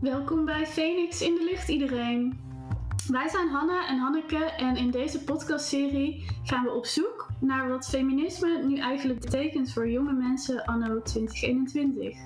Welkom bij Phoenix in de Lucht iedereen. Wij zijn Hanna en Hanneke en in deze podcastserie gaan we op zoek naar wat feminisme nu eigenlijk betekent voor jonge mensen anno 2021.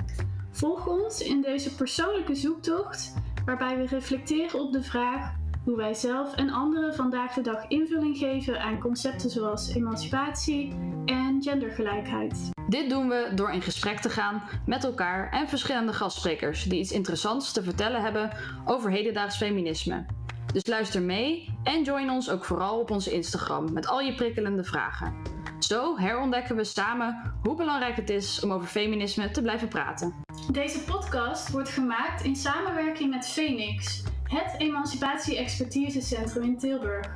Volg ons in deze persoonlijke zoektocht waarbij we reflecteren op de vraag hoe wij zelf en anderen vandaag de dag invulling geven aan concepten zoals emancipatie en gendergelijkheid. Dit doen we door in gesprek te gaan met elkaar en verschillende gastsprekers die iets interessants te vertellen hebben over hedendaags feminisme. Dus luister mee en join ons ook vooral op onze Instagram met al je prikkelende vragen. Zo herontdekken we samen hoe belangrijk het is om over feminisme te blijven praten. Deze podcast wordt gemaakt in samenwerking met Phoenix, het emancipatie-expertisecentrum in Tilburg.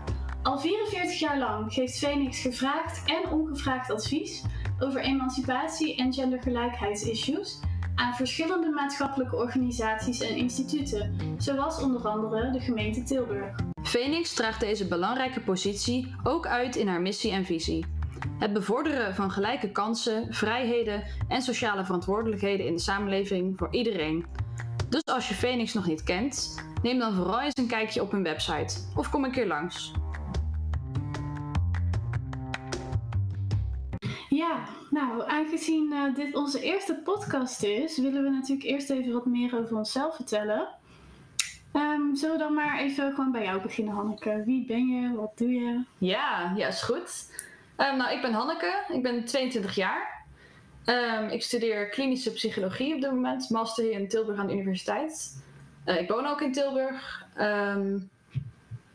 Al 44 jaar lang geeft Phoenix gevraagd en ongevraagd advies over emancipatie en gendergelijkheidsissues aan verschillende maatschappelijke organisaties en instituten, zoals onder andere de gemeente Tilburg. Phoenix draagt deze belangrijke positie ook uit in haar missie en visie. Het bevorderen van gelijke kansen, vrijheden en sociale verantwoordelijkheden in de samenleving voor iedereen. Dus als je Phoenix nog niet kent, neem dan vooral eens een kijkje op hun website of kom een keer langs. Ja, nou, aangezien uh, dit onze eerste podcast is, willen we natuurlijk eerst even wat meer over onszelf vertellen. Um, zullen we dan maar even gewoon bij jou beginnen, Hanneke? Wie ben je? Wat doe je? Ja, ja, is goed. Um, nou, ik ben Hanneke, ik ben 22 jaar. Um, ik studeer klinische psychologie op dit moment, master hier in Tilburg aan de universiteit. Uh, ik woon ook in Tilburg.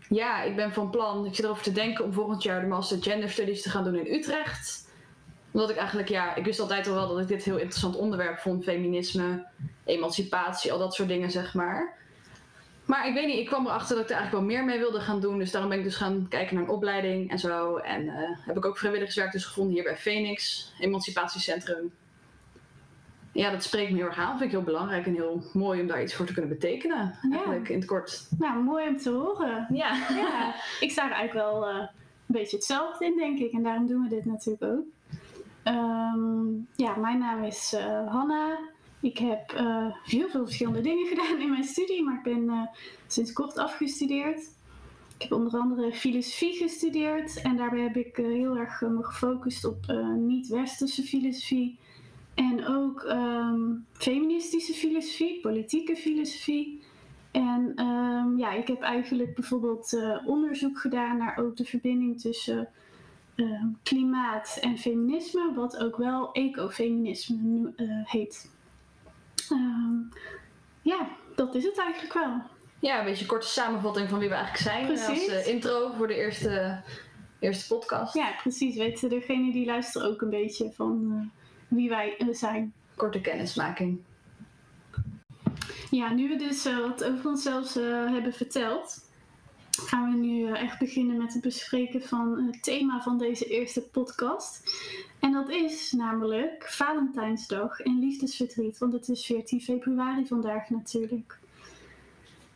ja, ik ben van plan, ik zit erover te denken om volgend jaar de master gender studies te gaan doen in Utrecht omdat ik eigenlijk, ja, ik wist altijd al wel dat ik dit heel interessant onderwerp vond. Feminisme, emancipatie, al dat soort dingen, zeg maar. Maar ik weet niet, ik kwam erachter dat ik er eigenlijk wel meer mee wilde gaan doen. Dus daarom ben ik dus gaan kijken naar een opleiding en zo. En uh, heb ik ook vrijwilligerswerk dus gevonden hier bij Phoenix, Emancipatiecentrum. Ja, dat spreekt me heel erg aan. Vind ik heel belangrijk en heel mooi om daar iets voor te kunnen betekenen. Eigenlijk in het kort. Nou, mooi om te horen. Ja. ja. Ik sta er eigenlijk wel uh, een beetje hetzelfde in, denk ik. En daarom doen we dit natuurlijk ook. Um, ja, mijn naam is uh, Hanna. Ik heb uh, heel veel verschillende dingen gedaan in mijn studie, maar ik ben uh, sinds kort afgestudeerd. Ik heb onder andere filosofie gestudeerd en daarbij heb ik heel erg me gefocust op niet-westerse filosofie en ook um, feministische filosofie, politieke filosofie. En um, ja, ik heb eigenlijk bijvoorbeeld onderzoek gedaan naar ook de verbinding tussen Ehm, klimaat en feminisme, wat ook wel ecofeminisme uh, heet. Um, ja, dat is het eigenlijk wel. Ja, een beetje een korte samenvatting van wie we eigenlijk zijn. Precies. Als uh, intro voor de eerste, eerste podcast. Ja, precies. Weten degene die luisteren ook een beetje van wie wij zijn. Korte kennismaking. Ja, nu we dus wat over onszelf hebben verteld, gaan we nu eh, echt beginnen met het bespreken van het thema van deze eerste podcast. En dat is namelijk Valentijnsdag en liefdesverdriet, want het is 14 februari vandaag natuurlijk.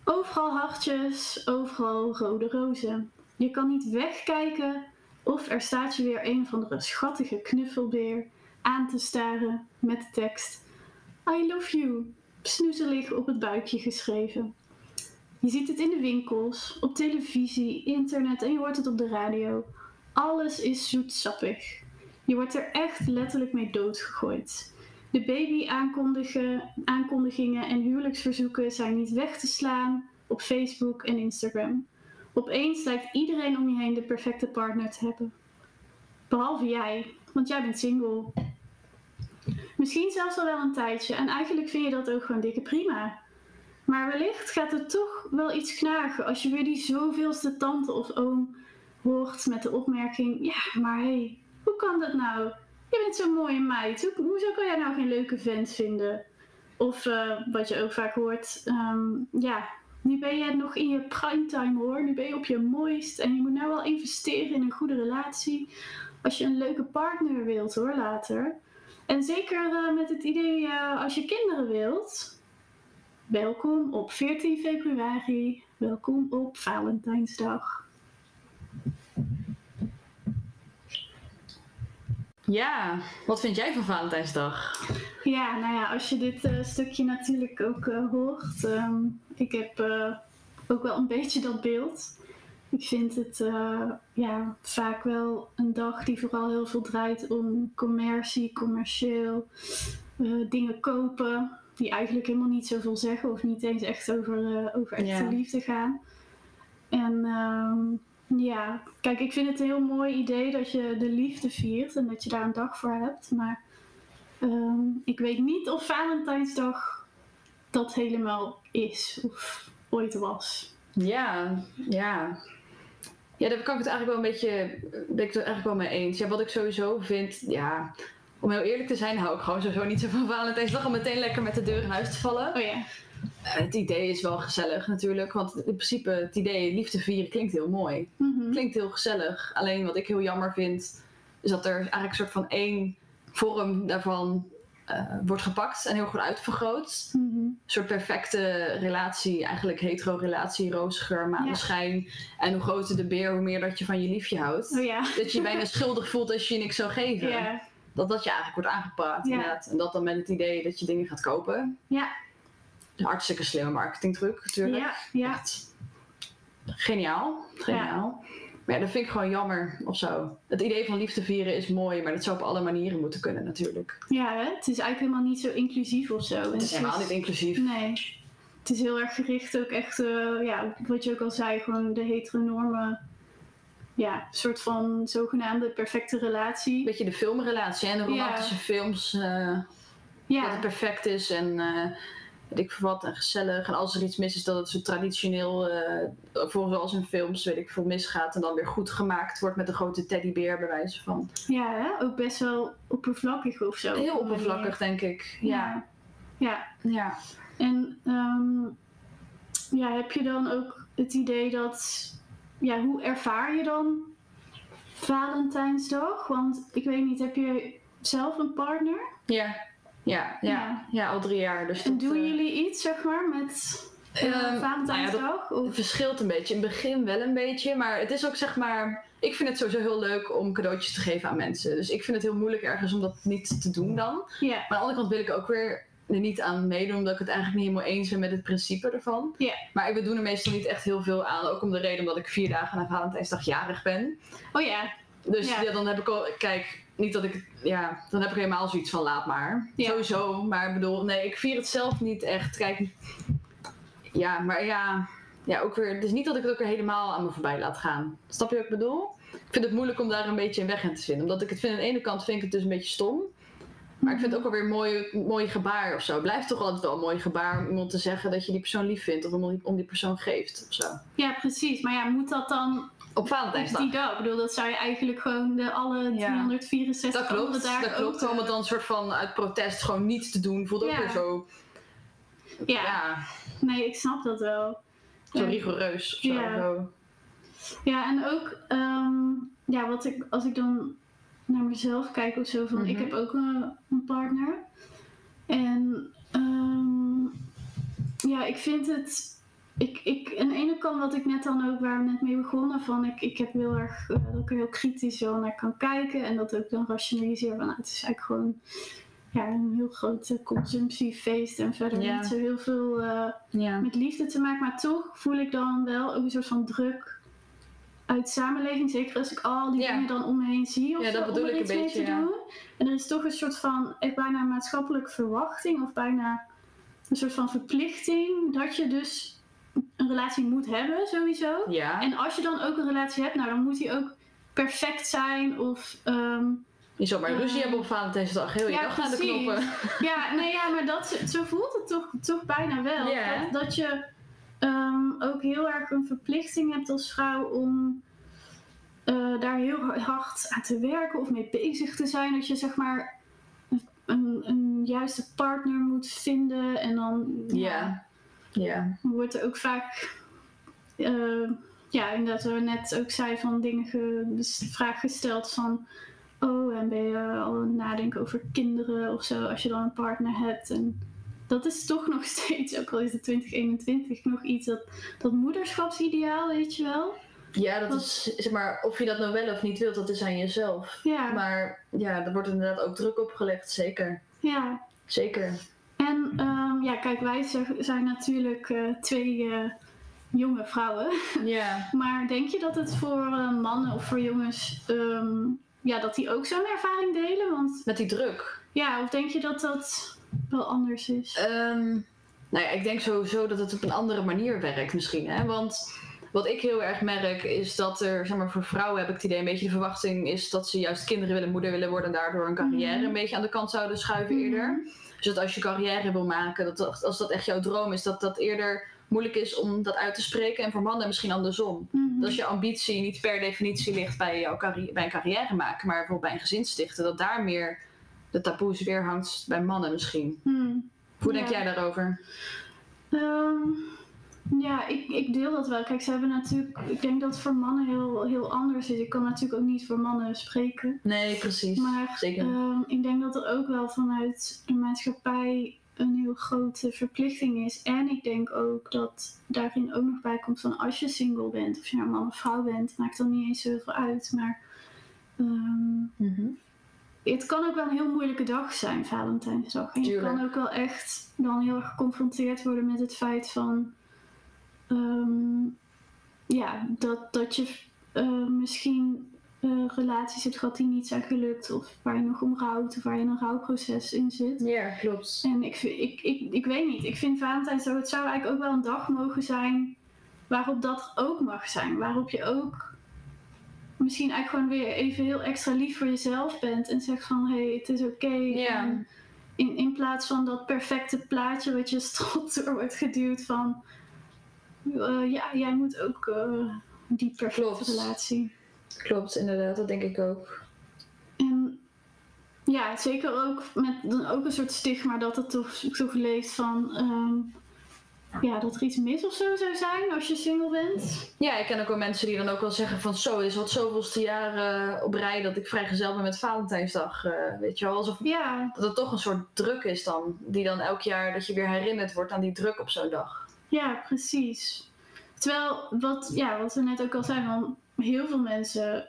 Overal hartjes, overal rode rozen. Je kan niet wegkijken of er staat je weer een van de schattige knuffelbeer aan te staren met de tekst I love you, snoezelig op het buikje geschreven. Je ziet het in de winkels, op televisie, internet en je hoort het op de radio. Alles is zoetsappig. Je wordt er echt letterlijk mee doodgegooid. De baby-aankondigingen en huwelijksverzoeken zijn niet weg te slaan op Facebook en Instagram. Opeens lijkt iedereen om je heen de perfecte partner te hebben. Behalve jij, want jij bent single. Misschien zelfs al wel een tijdje en eigenlijk vind je dat ook gewoon dikke prima. Maar wellicht gaat het toch wel iets knagen als je weer die zoveelste tante of oom hoort met de opmerking: Ja, maar hé, hey, hoe kan dat nou? Je bent zo'n mooie meid. Hoe, hoezo kan jij nou geen leuke vent vinden? Of uh, wat je ook vaak hoort: um, Ja, nu ben je nog in je primetime hoor. Nu ben je op je mooist. En je moet nou wel investeren in een goede relatie. Als je een leuke partner wilt hoor, later. En zeker uh, met het idee uh, als je kinderen wilt. Welkom op 14 februari. Welkom op Valentijnsdag. Ja, wat vind jij van Valentijnsdag? Ja, nou ja, als je dit eh, stukje natuurlijk ook eh, hoort. ehm, ik heb eh, ook wel een beetje dat beeld. Ik vind het ja, vaak wel een dag die vooral heel veel draait om commercie, commercieel, dingen kopen. Die eigenlijk helemaal niet zoveel zeggen of niet eens echt over, eh, over echte Ja. liefde gaan. En ehm, ja, kijk, ik vind het een heel mooi idee dat je de liefde viert en dat je daar een dag voor hebt. Maar ehm, ik weet niet of Valentijnsdag dat helemaal is of ooit was. Ja, ja. Ja, daar kan ik het eigenlijk wel een beetje, ben ik het eigenlijk wel mee eens. Ja, wat ik sowieso vind, ja, om heel eerlijk te zijn, hou ik gewoon sowieso niet zo van Valentijnsdag om meteen lekker met de deur in huis te vallen. Oh ja. Eh, Het idee is wel gezellig natuurlijk, want in principe het idee liefde vieren klinkt heel mooi. Mhm. Klinkt heel gezellig. Alleen wat ik heel jammer vind, is dat er eigenlijk een soort van één vorm daarvan eh, wordt gepakt en heel goed uitvergroot. Mhm. Een soort perfecte relatie, eigenlijk hetero-relatie, roosgeur, maneschijn. En hoe groter de beer, hoe meer dat je van je liefje houdt. Oh ja. Dat je je bijna schuldig voelt als je je niks zou geven. Ja. Dat dat je eigenlijk wordt aangepraat, Ja. inderdaad. En dat dan met het idee dat je dingen gaat kopen. Ja. Een hartstikke slimme marketingtruc, natuurlijk. Ja. Ja. Echt Geniaal, geniaal. Maar ja, dat vind ik gewoon jammer of zo. Het idee van liefde vieren is mooi, maar dat zou op alle manieren moeten kunnen natuurlijk. Ja, hè? het is eigenlijk helemaal niet zo inclusief of zo. Het is helemaal niet inclusief. Nee. Het is heel erg gericht ook echt, eh, ja, wat je ook al zei, gewoon de heteronorme, ja, soort van zogenaamde perfecte relatie. Beetje de filmrelatie en de romantische films. Dat Ja, het perfect is en eh weet ik veel wat en gezellig. En als er iets mis is, dat het zo traditioneel, voor zoals in films, weet ik veel, misgaat. En dan weer goed gemaakt wordt met een grote teddybeer, bij wijze van. ja hè? ook best wel oppervlakkig of zo. Heel oppervlakkig, denk ik. Ja. ja. ja. En ehm, ja, heb je dan ook het idee dat, ja, hoe ervaar je dan Valentijnsdag? Want ik weet niet, heb je zelf een partner? Ja. Ja, ja, Ja. ja, al drie jaar. Dus En doen eh, jullie iets, zeg maar, met nou ja, Valentijnsdag? Het verschilt een beetje. In het begin wel een beetje. Maar het is ook zeg maar. Ik vind het sowieso heel leuk om cadeautjes te geven aan mensen. Dus ik vind het heel moeilijk ergens om dat niet te doen dan. Ja, Maar aan de andere kant wil ik ook weer er niet aan meedoen, omdat ik het eigenlijk niet helemaal eens ben met het principe ervan. Ja. Maar ik doen er meestal niet echt heel veel aan. Ook om de reden omdat ik vier dagen na Valentijnsdag jarig ben. oh ja, Dus Ja. ja, dan heb ik al. Kijk, niet dat ik. Ja, dan heb ik helemaal zoiets van laat maar. Sowieso. Maar ik bedoel, nee, ik vier het zelf niet echt. Kijk. Ja, maar ja. Ja, ook weer. Is niet dat ik het ook weer helemaal aan me voorbij laat gaan. Snap je wat ik bedoel? Ik vind het moeilijk om daar een beetje een weg in te vinden. Omdat ik het vind, aan de ene kant vind ik het dus een beetje stom. Maar ik vind het ook alweer een mooi, mooi gebaar of zo. Het blijft toch altijd wel een mooi gebaar om iemand te zeggen dat je die persoon lief vindt. Of om die, om die persoon geeft of zo. ja, precies. Maar ja, moet dat dan Op Valentijnsdag. die dag? Ik bedoel, dat zou je eigenlijk gewoon de alle Ja. 364 Dat klopt, andere dagen dat klopt. ook, Om het eh, dan soort van uit protest gewoon niet te doen, voelt ook Ja. weer zo, Ja, ja, nee, ik snap dat wel. zo rigoureus zo. Ja. zo. Ja, en ook, ehm, ja, wat ik, als ik dan naar mezelf kijk of zo, van ik Mhm. heb ook een, een partner. En ehm, ja, ik vind het, ik, ik, aan de ene kant wat ik net dan ook, waar we net mee begonnen, van ik, ik heb heel erg, eh, dat ik er heel kritisch wel naar kan kijken en dat ook dan rationaliseer van, nou, het is eigenlijk gewoon ja, een heel groot eh, consumptiefeest en verder Ja. niet zo heel veel... eh, Ja. met liefde te maken, maar toch voel ik dan wel ook een soort van druk uit samenleving. Zeker als ik al die Ja. dingen dan om me heen zie of Ja, dat bedoel ik iets een mee beetje, te ja. doen. En er is toch een soort van, echt bijna maatschappelijke verwachting of bijna een soort van verplichting dat je dus een relatie moet hebben sowieso. Ja. En als je dan ook een relatie hebt, nou dan moet die ook perfect zijn of ehm, je zou maar ruzie eh, hebben op Valentijnsdag. Heel je ja, dag aan de knoppen. Ja, nee, ja, maar dat, zo voelt het toch, toch bijna wel. Dat, dat je ehm, ook heel erg een verplichting hebt als vrouw om eh, daar heel hard aan te werken of mee bezig te zijn. Dat je zeg maar een, een, juiste partner moet vinden en dan Ja. Ja. dan wordt er ook vaak, eh, ja, inderdaad, we net ook zei, van dingen, ge, dus de vraag gesteld van, oh, en ben je al aan het nadenken over kinderen of zo, als je dan een partner hebt. En dat is toch nog steeds, ook al is het 2021, nog iets dat, dat moederschapsideaal, weet je wel. Ja, dat is, zeg maar, of je dat nou wel of niet wilt, dat is aan jezelf. Ja, Maar ja, er wordt inderdaad ook druk opgelegd, zeker. ja. Zeker. En ehm, ja, kijk, wij zijn natuurlijk eh, twee eh, jonge vrouwen. Ja. Maar denk je dat het voor eh, mannen of voor jongens, ehm, ja, dat die ook zo'n ervaring delen? Want Met die druk. ja, of denk je dat dat wel anders is? Ehm, nou ja, ik denk sowieso dat het op een andere manier werkt misschien. Hè? Want wat ik heel erg merk is dat er, zeg maar, voor vrouwen heb ik het idee een beetje de verwachting is dat ze juist kinderen willen, moeder willen worden en daardoor een carrière Mhm. een beetje aan de kant zouden schuiven eerder. Dus dat als je carrière wil maken, dat, dat- als dat echt jouw droom is, dat dat eerder moeilijk is om dat uit te spreken. En voor mannen misschien andersom. Mhm. Dat als je ambitie niet per definitie ligt bij, jouw bij een carrière maken, maar bijvoorbeeld bij een gezin stichten, dat daar meer de taboes weer hangt bij mannen misschien. Hmm. Hoe denk Ja. jij daarover? Ehm, ja, ik, ik deel dat wel. Kijk, ze hebben natuurlijk. Ik denk dat het voor mannen heel, heel anders is. Ik kan natuurlijk ook niet voor mannen spreken. Nee, precies. Maar Zeker. ehm, ik denk dat er ook wel vanuit de maatschappij een heel grote verplichting is. En ik denk ook dat daarin ook nog bij komt van als je single bent, of je nou man of vrouw bent, maakt dan niet eens zoveel uit. Maar ehm, Mhm. Het kan ook wel een heel moeilijke dag zijn, Valentijnsdag. En je Tuurlijk. kan ook wel echt dan heel erg geconfronteerd worden met het feit van... ehm, ja, dat, dat je eh, misschien eh, relaties hebt gehad die niet zijn gelukt. Of waar je nog om rouwt, of waar je in een rouwproces in zit. Ja, klopt. En ik, ik, ik, ik weet niet, ik vind Valentijnsdag, het zou eigenlijk ook wel een dag mogen zijn waarop dat ook mag zijn. Waarop je ook misschien eigenlijk gewoon weer even heel extra lief voor jezelf bent en zegt van hé, hey, het is oké. In, in plaats van dat perfecte plaatje wat je strot door wordt geduwd van eh, ja, jij moet ook eh, die perfecte Klopt. relatie. Klopt, inderdaad. Dat denk ik ook. En ja, zeker ook met dan ook een soort stigma dat het toch, toch leeft van ehm, ja, dat er iets mis of zo zou zijn als je single bent. Ja, ik ken ook wel mensen die dan ook wel zeggen van zo, het is wat zoveelste jaar eh, op rij dat ik vrijgezel ben met Valentijnsdag. eh, weet je wel, alsof Ja, dat het toch een soort druk is dan. Die dan elk jaar dat je weer herinnerd wordt aan die druk op zo'n dag. ja, precies. Terwijl, wat, ja, wat we net ook al zeiden, van heel veel mensen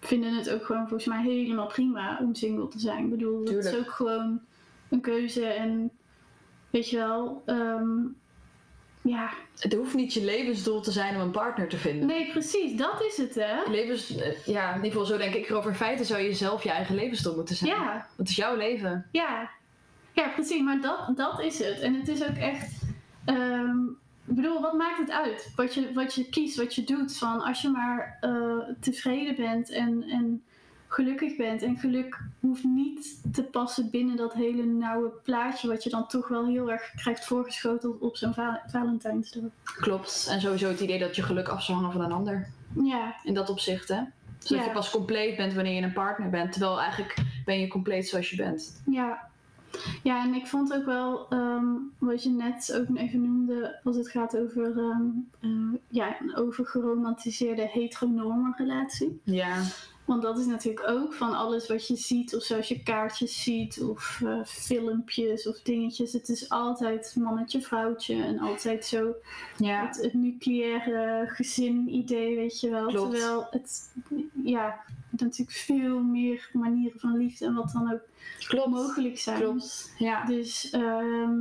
vinden het ook gewoon volgens mij helemaal prima om single te zijn. Ik bedoel, dat is ook gewoon een keuze en weet je wel, ehm, ja. Het hoeft niet je levensdoel te zijn om een partner te vinden. Nee, precies, dat is het hè. Levens, eh, ja, in ieder geval zo denk ik erover. In feite zou je zelf je eigen levensdoel moeten zijn. Ja, Het is jouw leven. Ja, ja precies. Maar dat, dat is het. En het is ook echt. ehm, ik bedoel, wat maakt het uit? Wat je, wat je kiest, wat je doet. Van als je maar eh, tevreden bent en, en gelukkig bent. En geluk hoeft niet te passen binnen dat hele nauwe plaatje. Wat je dan toch wel heel erg krijgt voorgeschoteld op zo'n va- Valentijnsdag. Klopt. En sowieso het idee dat je geluk af zou hangen van een ander. Ja, In dat opzicht, hè. Zodat Ja. je pas compleet bent wanneer je een partner bent. Terwijl eigenlijk ben je compleet zoals je bent. Ja. Ja, en ik vond ook wel ehm, wat je net ook even noemde, als het gaat over ehm, eh, ja, een overgeromantiseerde heteronorme relatie. Ja. Want dat is natuurlijk ook van alles wat je ziet, of zoals je kaartjes ziet, of eh, filmpjes of dingetjes. Het is altijd mannetje, vrouwtje en altijd zo Ja. het, het nucleaire gezin-idee, weet je wel. Klopt. Terwijl het, ja, natuurlijk veel meer manieren van liefde en wat dan ook Klopt. mogelijk zijn. Klopt. Ja. Dus ehm,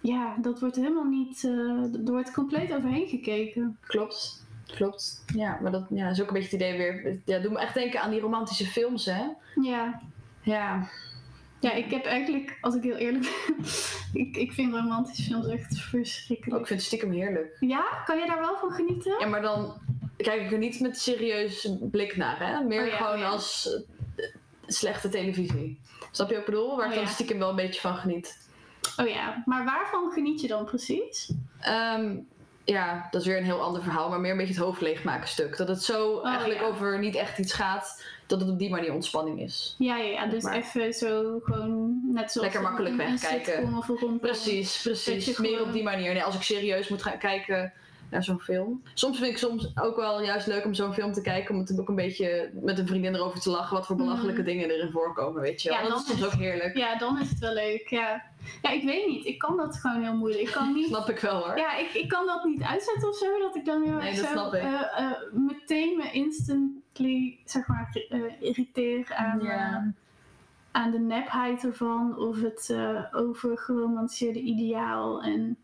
ja, dat wordt helemaal niet, eh er wordt compleet overheen gekeken. Klopt. Klopt. Ja, maar dat ja, is ook een beetje het idee weer. Ja, doe me echt denken aan die romantische films, hè? Ja, Ja. ja ik heb eigenlijk, als ik heel eerlijk ben, ik, ik vind romantische films echt verschrikkelijk. ik vind het stiekem heerlijk. Ja, kan je daar wel van genieten? Ja, maar dan kijk ik er niet met serieus blik naar, hè? Meer Oh ja, gewoon oh ja. als eh, slechte televisie. Snap je wat ik bedoel? Waar ik Oh dan ja. stiekem wel een beetje van geniet. Oh ja, maar waarvan geniet je dan precies? Ehm, ja, dat is weer een heel ander verhaal, maar meer een beetje het hoofd leegmaken stuk. Dat het zo eigenlijk Oh, ja. over niet echt iets gaat, dat het op die manier ontspanning is. Ja, ja, ja dus Maar- even zo gewoon net zoals Lekker makkelijk wegkijken. of een. Precies, precies. Meer gewoon- op die manier. Nee, als ik serieus moet gaan kijken, naar zo'n film. Soms vind ik soms ook wel juist leuk om zo'n film te kijken, om het ook een beetje met een vriendin erover te lachen, wat voor belachelijke Mm. dingen erin voorkomen, weet je wel. Ja, dat is soms ook heerlijk. Ja, dan is het wel leuk. Ja. ja, ik weet niet. Ik kan dat gewoon heel moeilijk. Ik kan niet. Snap ik wel hoor. Ja, ik, ik kan dat niet uitzetten of zo. Dat ik dan heel Nee, zo snap ik. eh, eh, meteen me instantly zeg maar eh, irriteer aan, Ja. aan de nepheid ervan. Of het overgeromantiseerde ideaal. En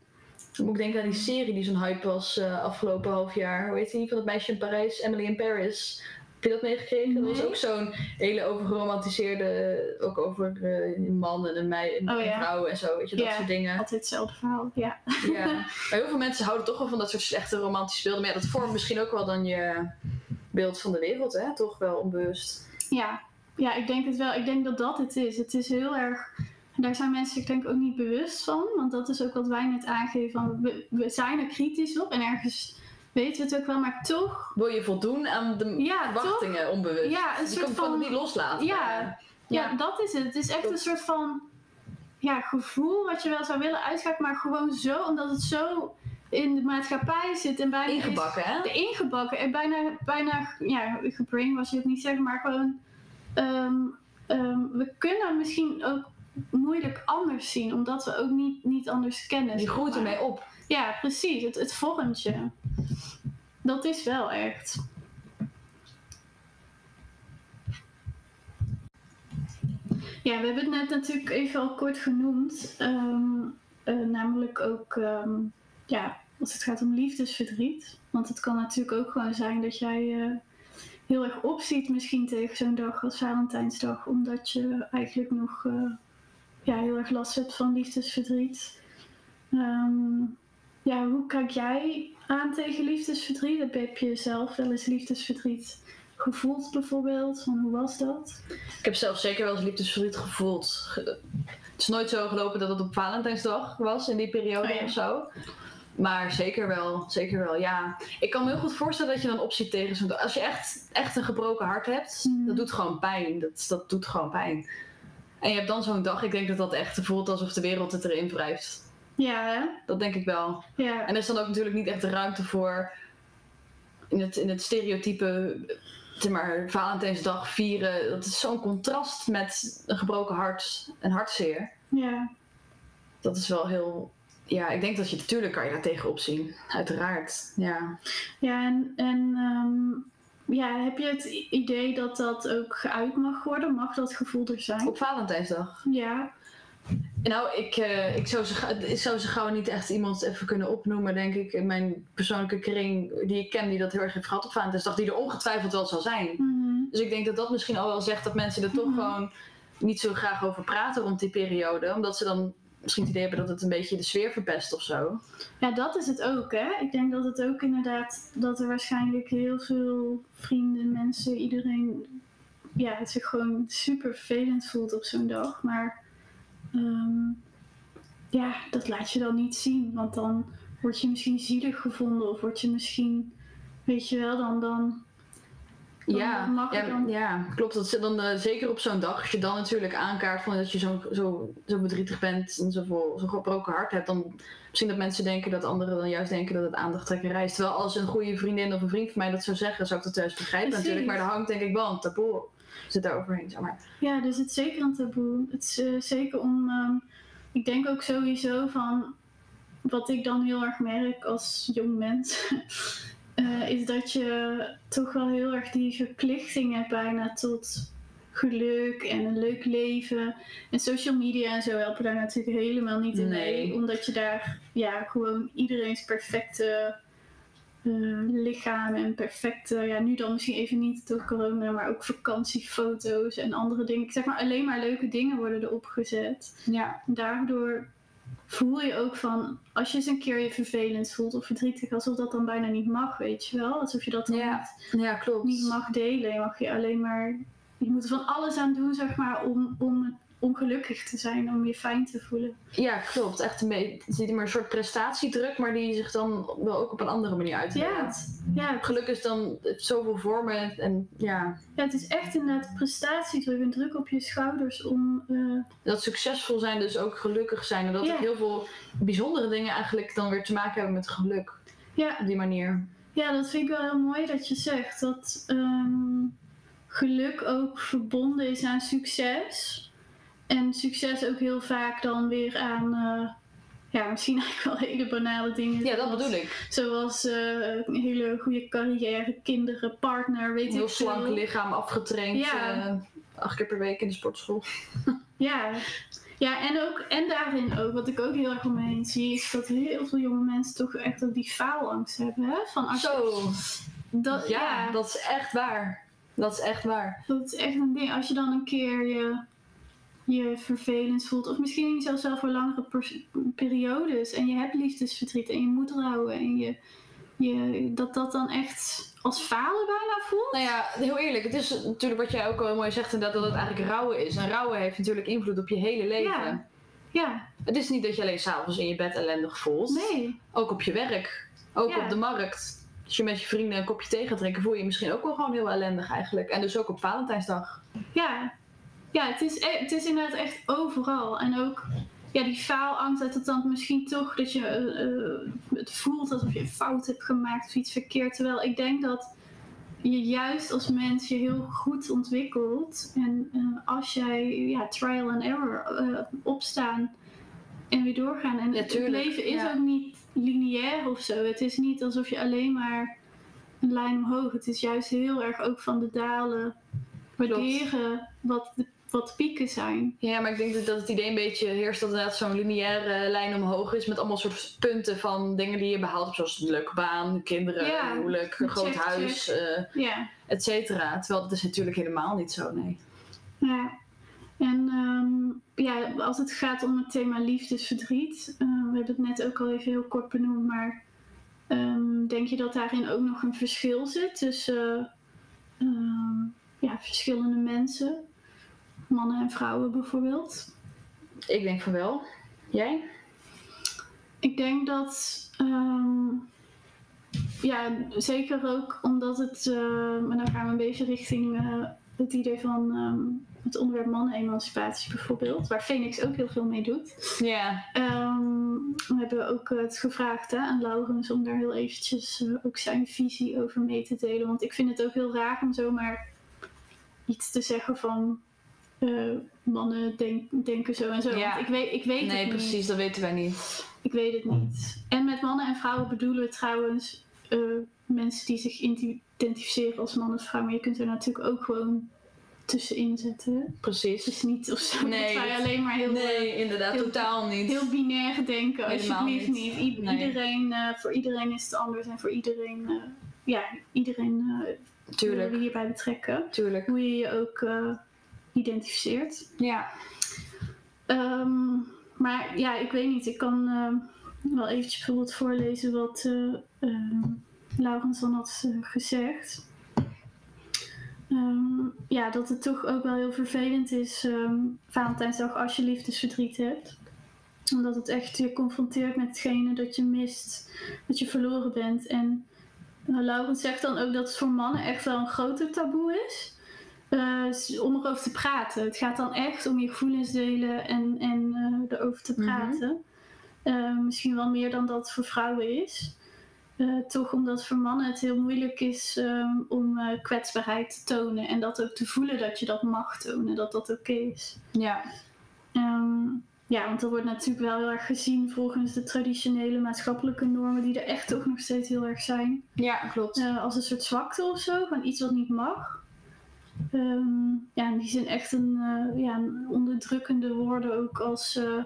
Dan moet ik denken aan die serie die zo'n hype was eh, afgelopen half jaar. Hoe heet die van het meisje in Parijs? Emily in Paris. Heb je dat meegekregen? Dat was ook zo'n hele overgeromantiseerde, ook over een man en een, mei, een, Oh, ja. vrouw en zo, weet je, dat soort dingen. altijd hetzelfde verhaal. Ja. Ja. Maar heel veel mensen houden toch wel van dat soort slechte romantische beelden. Maar ja, dat vormt misschien ook wel dan je beeld van de wereld, hè? Toch wel onbewust. Ja. ja, ik denk het wel. Ik denk dat dat het is. Het is heel erg. Daar zijn mensen ik denk ook niet bewust van. Want dat is ook wat wij net aangeven. Van we, we zijn er kritisch op. En ergens weten we het ook wel. Maar toch. Wil je voldoen aan de Ja, toch? verwachtingen onbewust? Ja, een je soort kan het gewoon van- niet loslaten. Ja. Ja, Ja. dat is het. Het is echt een soort van ja, gevoel wat je wel zou willen uitschakelen, maar gewoon zo, omdat het zo in de maatschappij zit en bijna is- Ingebakken, hè? de ingebakken en bijna, bijna ja, gebrainwashed wil ik niet zeggen, maar gewoon ehm, ehm, we kunnen misschien ook moeilijk anders zien, omdat we ook niet, niet anders kennen. Die groeit ermee op. Ja, precies. Het, het vormt je. Dat is wel echt. Ja, we hebben het net natuurlijk even al kort genoemd. Ehm, eh, namelijk ook ehm, ja, als het gaat om liefdesverdriet. Want het kan natuurlijk ook gewoon zijn dat jij eh, heel erg opziet misschien tegen zo'n dag als Valentijnsdag. Omdat je eigenlijk nog eh, ja, heel erg last hebt van liefdesverdriet. Ehm, ja, hoe kijk jij aan tegen liefdesverdriet? Heb je zelf wel eens liefdesverdriet gevoeld bijvoorbeeld? Van hoe was dat? Ik heb zelf zeker wel eens liefdesverdriet gevoeld. Ge- Het is nooit zo gelopen dat het op Valentijnsdag was in die periode Oh ja. of zo. Maar zeker wel, zeker wel, ja. Ik kan me heel goed voorstellen dat je dan opziet tegen zo'n. Als je echt, echt een gebroken hart hebt, Mhm. dat doet gewoon pijn. Dat, dat doet gewoon pijn. En je hebt dan zo'n dag, ik denk dat dat echt voelt alsof de wereld het erin wrijft. Ja, hè? Dat denk ik wel. Ja. En er is dan ook natuurlijk niet echt de ruimte voor in het, in het stereotype, zeg maar, Valentijnsdag vieren. Dat is zo'n contrast met een gebroken hart en hartzeer. Ja. Dat is wel heel. Ja, ik denk dat je natuurlijk kan je daar tegen opzien. Uiteraard. Ja. Ja, en, en ehm, ja, heb je het idee dat dat ook geuit mag worden? Mag dat gevoel er zijn? Op Valentijnsdag. Ja. Nou, ik, eh, ik, zou ze, ik zou ze gauw niet echt iemand even kunnen opnoemen, denk ik, in mijn persoonlijke kring die ik ken die dat heel erg heeft gehad op Valentijnsdag, die er ongetwijfeld wel zal zijn. Mhm. Dus ik denk dat dat misschien al wel zegt dat mensen er toch Mhm. gewoon niet zo graag over praten rond die periode. Omdat ze dan misschien het idee hebben dat het een beetje de sfeer verpest of zo. Ja, dat is het ook, hè? Ik denk dat het ook inderdaad, dat er waarschijnlijk heel veel vrienden, mensen, iedereen, ja, het zich gewoon super vervelend voelt op zo'n dag. Maar ehm, ja, dat laat je dan niet zien, want dan word je misschien zielig gevonden of word je misschien, weet je wel, dan, dan Dan Ja, mag ja, dan- ja, klopt. Dat ze dan eh, zeker op zo'n dag, als je dan natuurlijk aankaart van dat je zo, zo, zo verdrietig bent en zoveel, zo'n gebroken hart hebt, dan misschien dat mensen denken dat anderen dan juist denken dat het aandachttrekkerij is. Terwijl als een goede vriendin of een vriend van mij dat zou zeggen, zou ik dat juist begrijpen Precies. natuurlijk. Maar er hangt denk ik wel een taboe zit daar overheen, zeg maar. Ja, dus het is zeker een taboe. Het is eh, zeker om. ehm, ik denk ook sowieso van. Wat ik dan heel erg merk als jong mens. eh, is dat je toch wel heel erg die verplichting hebt bijna tot geluk en een leuk leven. En social media en zo helpen daar natuurlijk helemaal niet in Nee. mee. Omdat je daar ja, gewoon iedereen's perfecte eh, lichaam en perfecte, ja, nu dan misschien even niet door corona, maar ook vakantiefoto's en andere dingen. Zeg maar alleen maar leuke dingen worden erop gezet. Ja. Daardoor voel je ook van, als je eens een keer je vervelend voelt of verdrietig, alsof dat dan bijna niet mag, weet je wel? Alsof je dat dan Ja. niet, Ja, klopt. niet mag delen. Je mag je alleen maar, je moet er van alles aan doen, zeg maar, om, om, om gelukkig te zijn, om je fijn te voelen. Ja, klopt. Echt een beetje, meer een soort prestatiedruk, maar die zich dan wel ook op een andere manier uit. Ja. Ja, Geluk is dan zoveel vormen en ja, Ja, het is echt inderdaad prestatiedruk en druk op je schouders om. eh, dat succesvol zijn dus ook gelukkig zijn. En dat Ja. heel veel bijzondere dingen eigenlijk dan weer te maken hebben met geluk. Ja, op die manier. ja, dat vind ik wel heel mooi dat je zegt. Dat ehm, geluk ook verbonden is aan succes. En succes ook heel vaak dan weer aan, eh, ja, misschien eigenlijk wel hele banale dingen. Ja, dat zoals- bedoel ik. Zoals eh, een hele goede carrière, kinderen, partner, weet heel ik veel. slank lichaam, afgetraind. Ja. eh, acht keer per week in de sportschool. Ja. Ja, en, ook, en daarin ook, wat ik ook heel erg om me heen zie, is dat heel veel jonge mensen toch echt ook die faalangst hebben. Hè? Van als je- Zo, dat, ja, ja, dat is echt waar. Dat is echt waar. dat is echt een ding. Als je dan een keer je, je vervelend voelt, of misschien zelfs wel voor langere periodes, en je hebt liefdesverdriet en je moet rouwen, en je, je, dat dat dan echt als falen bijna voelt. Nou ja, heel eerlijk. Het is natuurlijk wat jij ook al mooi zegt, inderdaad, dat het eigenlijk rouwen is. En rouwen heeft natuurlijk invloed op je hele leven. Ja. Ja, Het is niet dat je alleen s'avonds in je bed ellendig voelt. nee. Ook op je werk. Ook Ja. op de markt. Als je met je vrienden een kopje thee gaat drinken, voel je je misschien ook wel gewoon heel ellendig eigenlijk. En dus ook op Valentijnsdag. Ja, ja het, is, e- het is inderdaad echt overal. En ook ja, die faalangst, dat het dan misschien toch dat je eh, eh, het voelt alsof je een fout hebt gemaakt of iets verkeerd. Terwijl ik denk dat je juist als mens je heel goed ontwikkelt. En eh, als jij ja, trial and error opstaan en weer doorgaan. En Ja, het leven is ja. ook niet lineair of zo. Het is niet alsof je alleen maar een lijn omhoog. Het is juist heel erg ook van de dalen waarderen wat de, wat pieken zijn. Ja, maar ik denk dat- dat het idee een beetje heerst dat inderdaad zo'n lineaire lijn omhoog is. Met allemaal soort punten van dingen die je behaalt hebt. Zoals een leuke baan, kinderen, Ja, huwelijk, een groot check, huis, eh Ja. et cetera. Terwijl dat is natuurlijk helemaal niet zo, nee. ja. En ehm, ja, als het gaat om het thema liefdesverdriet, eh, we hebben het net ook al even heel kort benoemd, maar ehm, denk je dat daarin ook nog een verschil zit tussen ehm, ja, verschillende mensen, mannen en vrouwen bijvoorbeeld? Ik denk van wel. Jij? Ik denk dat, ehm, ja, zeker ook omdat het, ehm, en dan gaan we een beetje richting eh, het idee van ehm, het onderwerp mannen-emancipatie bijvoorbeeld, waar Phoenix ook heel veel mee doet. Ja. We hebben ook het gevraagd hè, aan Laurens om daar heel eventjes eh, ook zijn visie over mee te delen. Want ik vind het ook heel raar om zomaar iets te zeggen van eh, mannen denk- denken zo en zo. Ja. Want ik weet, ik weet Nee, het niet. precies, dat weten wij niet. Ik weet het niet. En met mannen en vrouwen bedoelen we trouwens eh, mensen die zich identificeren als man of vrouw. Maar je kunt er natuurlijk ook gewoon tussenin zetten. Precies. is niet of zo Nee, dat wij alleen maar heel, eh, Nee, inderdaad, heel- totaal niet. heel binair denken. Helemaal Alsjeblieft niet. niet. I- Nee. Iedereen, eh, voor iedereen is het anders. En voor iedereen, eh, ja, iedereen eh willen Tuurlijk, we hierbij betrekken. tuurlijk. Hoe je je ook eh, identificeert. Ja. Ehm, maar ja, ik weet niet. Ik kan ehm, wel eventjes bijvoorbeeld voorlezen wat eh ehm, Laurens dan had eh, gezegd. Ja, dat het toch ook wel heel vervelend is, ehm, Valentijnsdag, als je liefdesverdriet hebt. Omdat het echt je confronteert met hetgene dat je mist, dat je verloren bent. En eh, Laurens zegt dan ook dat het voor mannen echt wel een groter taboe is eh, om erover te praten. Het gaat dan echt om je gevoelens delen en, en eh, erover te Mhm. praten. Eh, misschien wel meer dan dat voor vrouwen is. Toch omdat voor mannen het heel moeilijk is ehm, om kwetsbaarheid te tonen. En dat ook te voelen dat je dat mag tonen, dat dat oké is. Ja. Ehm, ja, want dat wordt natuurlijk wel heel erg gezien volgens de traditionele maatschappelijke normen, die er echt toch nog steeds heel erg zijn. Ja, klopt. Als een soort zwakte of zo, van iets wat niet mag. Ehm, ja, in die zin echt een, eh, ja, een onderdrukkende woorden ook als eh,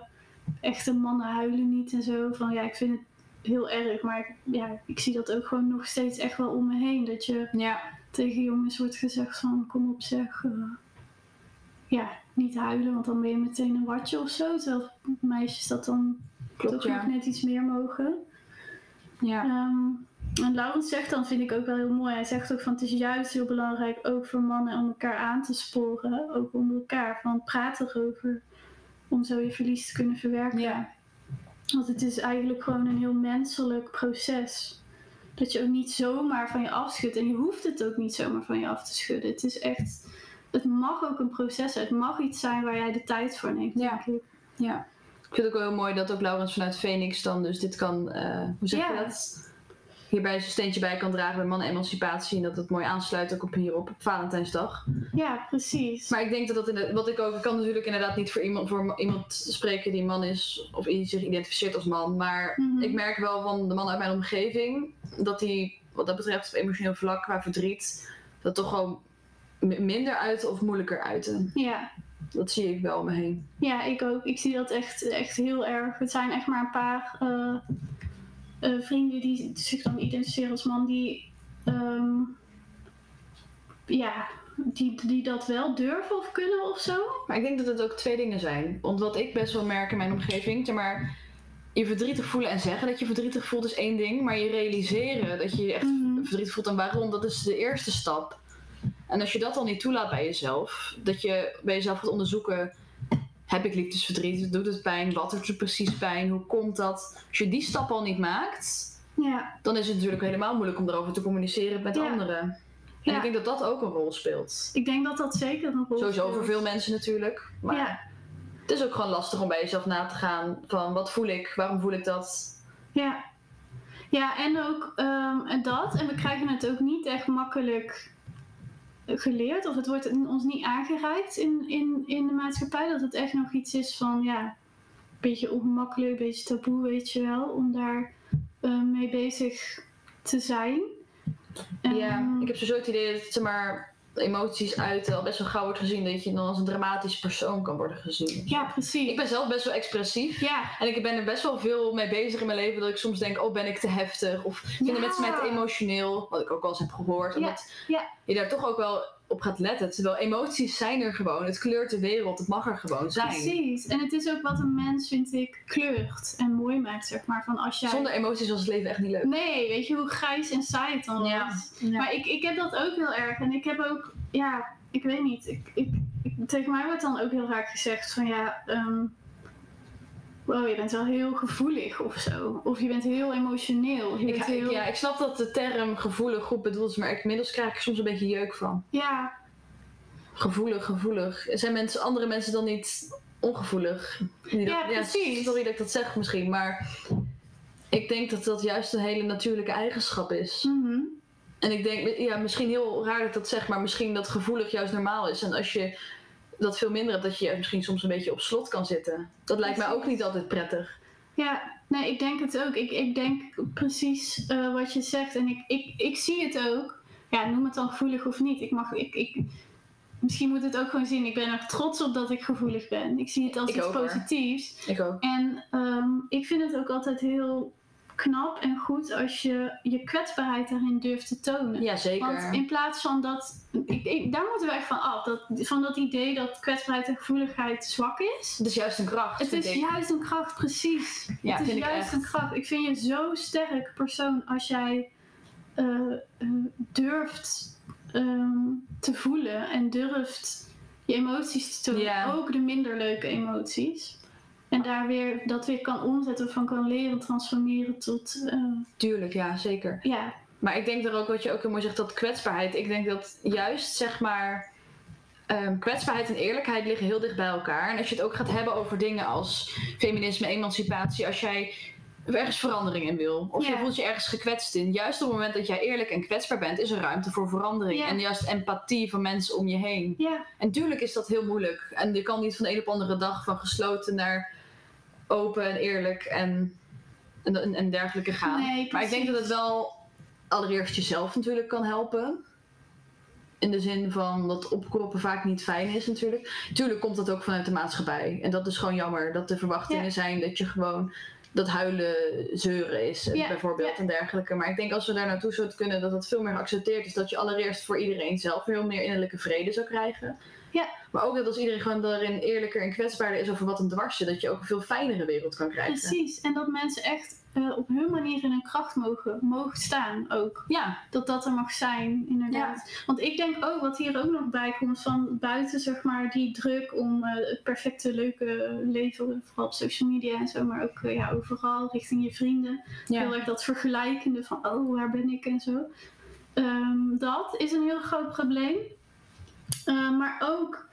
echte mannen huilen niet en zo. Van ja, ik vind het heel erg, maar ik- ja, ik zie dat ook gewoon nog steeds echt wel om me heen. Dat je Ja. tegen jongens wordt gezegd van kom op zeg, eh, ja, niet huilen, want dan ben je meteen een watje of zo. Terwijl meisjes dat dan Klopt, toch ja. nog net iets meer mogen. Ja. Ehm, en Laurens zegt dan, vind ik ook wel heel mooi. Hij zegt ook van het is juist heel belangrijk ook voor mannen om elkaar aan te sporen. Ook onder elkaar. Van praat erover. Om zo je verlies te kunnen verwerken. Ja. Want het is eigenlijk gewoon een heel menselijk proces. Dat je ook niet zomaar van je afschudt. En je hoeft het ook niet zomaar van je af te schudden. Het is echt. Het mag ook een proces zijn. Het mag iets zijn waar jij de tijd voor neemt, Ja. denk ik. Ja. Ik vind het ook wel heel mooi dat ook Laurens vanuit Phoenix dan dus dit kan, eh, hoe zeg je Ja. dat? Hierbij zijn steentje bij kan dragen bij mannen-emancipatie. En dat het mooi aansluit ook op hierop, op Valentijnsdag. Ja, precies. Maar ik denk dat dat in de, wat ik ook, ik kan natuurlijk inderdaad niet voor iemand, voor iemand spreken die man is of die zich identificeert als man. Maar Mhm. ik merk wel van de man uit mijn omgeving dat die, wat dat betreft, op emotioneel vlak qua verdriet, dat toch gewoon minder uiten of moeilijker uiten. Ja. Dat zie ik wel om me heen. Ja, ik ook. Ik zie dat echt, echt heel erg. Het zijn echt maar een paar eh, eh, vrienden die zich dan identificeren als man, die, ehm, ja, die, die dat wel durven of kunnen of zo. Maar ik denk dat het ook twee dingen zijn. Want wat ik best wel merk in mijn omgeving, maar, je verdrietig voelen en zeggen dat je verdrietig voelt is één ding, maar je realiseren dat je je echt Mhm. verdrietig voelt en waarom, dat is de eerste stap. En als je dat dan niet toelaat bij jezelf, dat je bij jezelf gaat onderzoeken, heb ik liefdesverdriet, doet het pijn, wat doet er precies pijn, hoe komt dat? Als je die stap al niet maakt, Ja, dan is het natuurlijk helemaal moeilijk om erover te communiceren met Ja. anderen. En Ja. ik denk dat dat ook een rol speelt. ik denk dat dat zeker een rol Sowieso voor speelt. veel mensen natuurlijk. Maar Ja, het is ook gewoon lastig om bij jezelf na te gaan van wat voel ik, waarom voel ik dat? ja. Ja, en ook ehm, dat. En we krijgen het ook niet echt makkelijk geleerd. Of het wordt ons niet aangereikt in, in, in de maatschappij. Dat het echt nog iets is van, ja, een beetje ongemakkelijk, een beetje taboe, weet je wel. Om daar eh, mee bezig te zijn. Ja, Ehm, ik heb sowieso het idee dat zeg maar, emoties uiten al best wel gauw wordt gezien dat je dan als een dramatische persoon kan worden gezien. Ja, precies. Ik ben zelf best wel expressief. Ja, En ik ben er best wel veel mee bezig in mijn leven dat ik soms denk, oh ben ik te heftig? Of vinden Ja. mensen mij te emotioneel? Wat ik ook wel eens heb gehoord. Ja, Omdat ja. je daar toch ook wel op gaat letten. Terwijl emoties zijn er gewoon. Het kleurt de wereld. Het mag er gewoon zijn. precies. En het is ook wat een mens, vind ik, kleurt en mooi maakt, zeg maar. Van als jij... Zonder emoties was het leven echt niet leuk. Nee, weet je hoe grijs en saai het dan Ja. was. Ja. Maar ik, ik heb dat ook heel erg. En ik heb ook, ja, ik weet niet. Ik, ik, ik- tegen mij wordt dan ook heel vaak gezegd van ja, ehm, wow, je bent wel heel gevoelig of zo. Of je bent heel emotioneel. Je Ik, bent ik- heel, ja, ik snap dat de term gevoelig goed bedoeld is, maar inmiddels krijg ik er soms een beetje jeuk van. ja, Gevoelig, gevoelig. Zijn mensen, andere mensen dan niet ongevoelig? Die dat- Ja, precies. sorry dat ik dat zeg misschien, maar ik denk dat dat juist een hele natuurlijke eigenschap is. mhm. En ik denk, ja, misschien heel raar dat ik dat zeg, maar misschien dat gevoelig juist normaal is. En als je dat veel minder hebt, dat je misschien soms een beetje op slot kan zitten. Dat lijkt mij ook niet altijd prettig. Ja, nee, ik denk het ook. Ik, ik denk precies eh, wat je zegt. En ik, ik, ik zie het ook. Ja, noem het dan gevoelig of niet. Ik mag, ik, ik, misschien moet het ook gewoon zien. Ik ben er trots op dat ik gevoelig ben. Ik zie het als Ik iets positiefs. Ik ook. En ehm, ik vind het ook altijd heel knap en goed als je je kwetsbaarheid daarin durft te tonen. Ja, zeker. Want in plaats van dat, ik, ik- daar moeten we echt van af. Dat, van dat idee dat kwetsbaarheid en gevoeligheid zwak is. Het is juist een kracht. Het is ik. juist een kracht, precies. Ja, het is juist echt. een kracht. Ik vind je zo sterk persoon als jij eh, eh, durft ehm, te voelen en durft je emoties te tonen. Ja. Ook de minder leuke emoties. En daar weer dat weer kan omzetten, van kan leren, transformeren tot eh, Tuurlijk, ja, zeker. ja, Maar ik denk er ook, wat je ook heel mooi zegt, dat kwetsbaarheid. Ik denk dat juist, zeg maar, ehm, kwetsbaarheid en eerlijkheid liggen heel dicht bij elkaar. En als je het ook gaat hebben over dingen als feminisme, emancipatie, als jij ergens verandering in wil, of je voelt je ergens gekwetst in, juist op het moment dat jij eerlijk en kwetsbaar bent, is er ruimte voor verandering. Ja. En juist empathie van mensen om je heen. ja, En tuurlijk is dat heel moeilijk. En je kan niet van de een op de andere dag van gesloten naar open en eerlijk en, en, en, dergelijke gaan. Nee, maar ik denk dat het wel allereerst jezelf natuurlijk kan helpen. In de zin van dat opkroppen vaak niet fijn is natuurlijk. Tuurlijk komt dat ook vanuit de maatschappij. En dat is gewoon jammer. Dat de verwachtingen Ja. zijn dat je gewoon dat huilen zeuren is. Ja, Bijvoorbeeld ja. en dergelijke. Maar ik denk als we daar naartoe zouden kunnen dat het veel meer geaccepteerd is. Dat je allereerst voor iedereen zelf veel meer innerlijke vrede zou krijgen. Ja. Maar ook dat als iedereen gewoon daarin eerlijker en kwetsbaarder is over wat hem dwars zit. Dat je ook een veel fijnere wereld kan krijgen. precies. En dat mensen echt eh, op hun manier in hun kracht mogen, mogen staan ook. Ja, dat dat er mag zijn, inderdaad. Want ik denk ook, wat hier ook nog bij komt, van buiten zeg maar die druk om eh, het perfecte, leuke leven, vooral op social media en zo, maar ook eh, ja, overal richting je vrienden. ja. Heel erg dat vergelijkende van, oh, waar ben ik en zo. Ehm, dat is een heel groot probleem. Eh, maar ook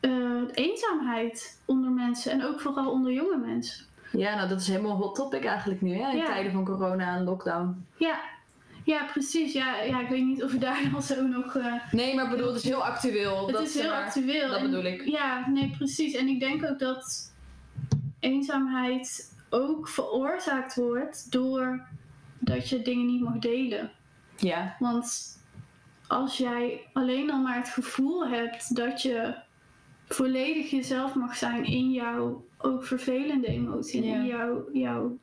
eh, eenzaamheid onder mensen en ook vooral onder jonge mensen. Ja, nou dat is helemaal een hot topic eigenlijk nu, hè? In Ja. tijden van corona en lockdown. Ja, Ja, precies. Ja, ja, ik weet niet of we daar al zo nog... eh, Nee, maar bedoel, het is heel actueel. het dat is heel maar- actueel. Dat en- bedoel ik. Ja, nee, precies. En ik denk ook dat eenzaamheid ook veroorzaakt wordt door dat je dingen niet mag delen. Ja. Want als jij alleen al maar het gevoel hebt dat je volledig jezelf mag zijn in jouw ook vervelende emotie, Ja. in jouw, jouw,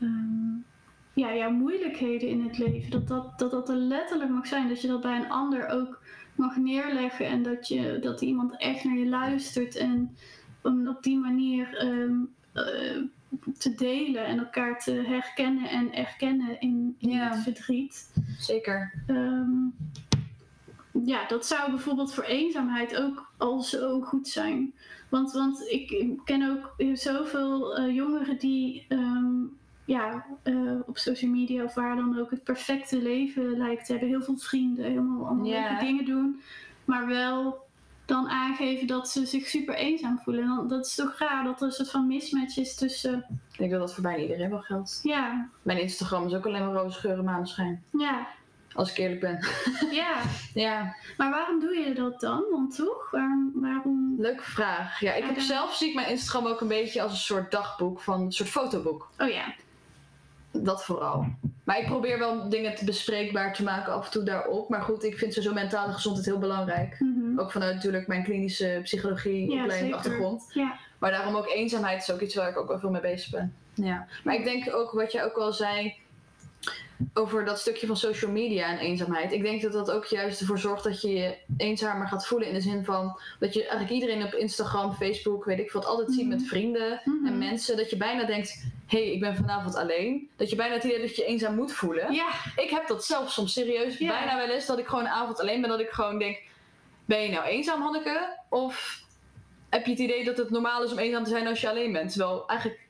ehm, ja, jouw moeilijkheden in het leven, dat dat, dat dat er letterlijk mag zijn. Dat je dat bij een ander ook mag neerleggen en dat, je, dat iemand echt naar je luistert en om op die manier ehm, eh, te delen en elkaar te herkennen en erkennen in, in Ja. het verdriet. Zeker. Ehm, ja, dat zou bijvoorbeeld voor eenzaamheid ook al zo goed zijn. Want, want ik ken ook zoveel eh, jongeren die ehm, ja, eh, op social media of waar dan ook het perfecte leven lijkt te hebben. Heel veel vrienden, helemaal Ja. leuke dingen doen. Maar wel dan aangeven dat ze zich super eenzaam voelen. En dan, dat is toch raar dat er een soort van mismatch is tussen... Ik denk dat dat voor bijna iedereen wel geldt. Ja, Mijn Instagram is ook alleen maar roze geuren maneschijn. ja, Als ik eerlijk ben. ja. Ja, Maar waarom doe je dat dan? Want toch? Waarom... waarom... leuke vraag. Ja, ik heb zelf zie ik mijn Instagram ook een beetje als een soort dagboek van een soort fotoboek. Oh ja, Dat vooral. Maar ik probeer wel dingen te bespreekbaar te maken af en toe daarop. Maar goed, ik vind sowieso mentale gezondheid heel belangrijk. Mhm. Ook vanuit natuurlijk mijn klinische psychologie Ja, opleiding achtergrond. Ja. Maar daarom ook eenzaamheid is ook iets waar ik ook wel veel mee bezig ben. Ja. Maar ik denk ook wat jij ook al zei over dat stukje van social media en eenzaamheid. Ik denk dat dat ook juist ervoor zorgt dat je je eenzamer gaat voelen. In de zin van dat je eigenlijk iedereen op Instagram, Facebook, weet ik wat, altijd ziet Mhm. met vrienden Mhm. en mensen. Dat je bijna denkt, hé, hey, ik ben vanavond alleen. Dat je bijna het idee dat je je eenzaam moet voelen. Ja, Ik heb dat zelf soms serieus Ja. bijna wel eens. Dat ik gewoon een avond alleen ben. Dat ik gewoon denk, ben je nou eenzaam Hanneke? Of heb je het idee dat het normaal is om eenzaam te zijn als je alleen bent? Terwijl eigenlijk,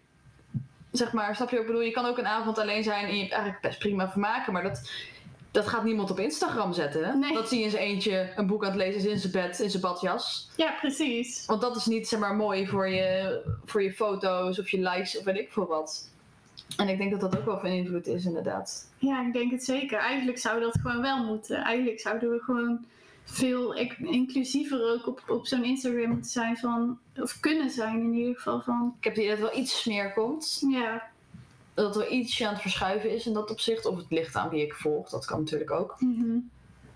zeg maar, snap je wat ik bedoel? Je kan ook een avond alleen zijn en je hebt eigenlijk best prima vermaken. Maar dat, dat gaat niemand op Instagram zetten. Nee. Dat zie je in zijn eentje een boek aan het lezen is in zijn bed, in zijn badjas. ja, precies. Want dat is niet, zeg maar, mooi voor je, voor je foto's of je likes of weet ik veel wat. En ik denk dat dat ook wel van invloed is, inderdaad. Ja, ik denk het zeker. Eigenlijk zou dat gewoon wel moeten. Eigenlijk zouden we gewoon veel inclusiever ook op, op zo'n Instagram moeten zijn van, of kunnen zijn in ieder geval van, Ik heb het idee dat wel iets meer komt. ja, Dat er ietsje aan het verschuiven is in dat opzicht. Of het ligt aan wie ik volg, dat kan natuurlijk ook. mhm.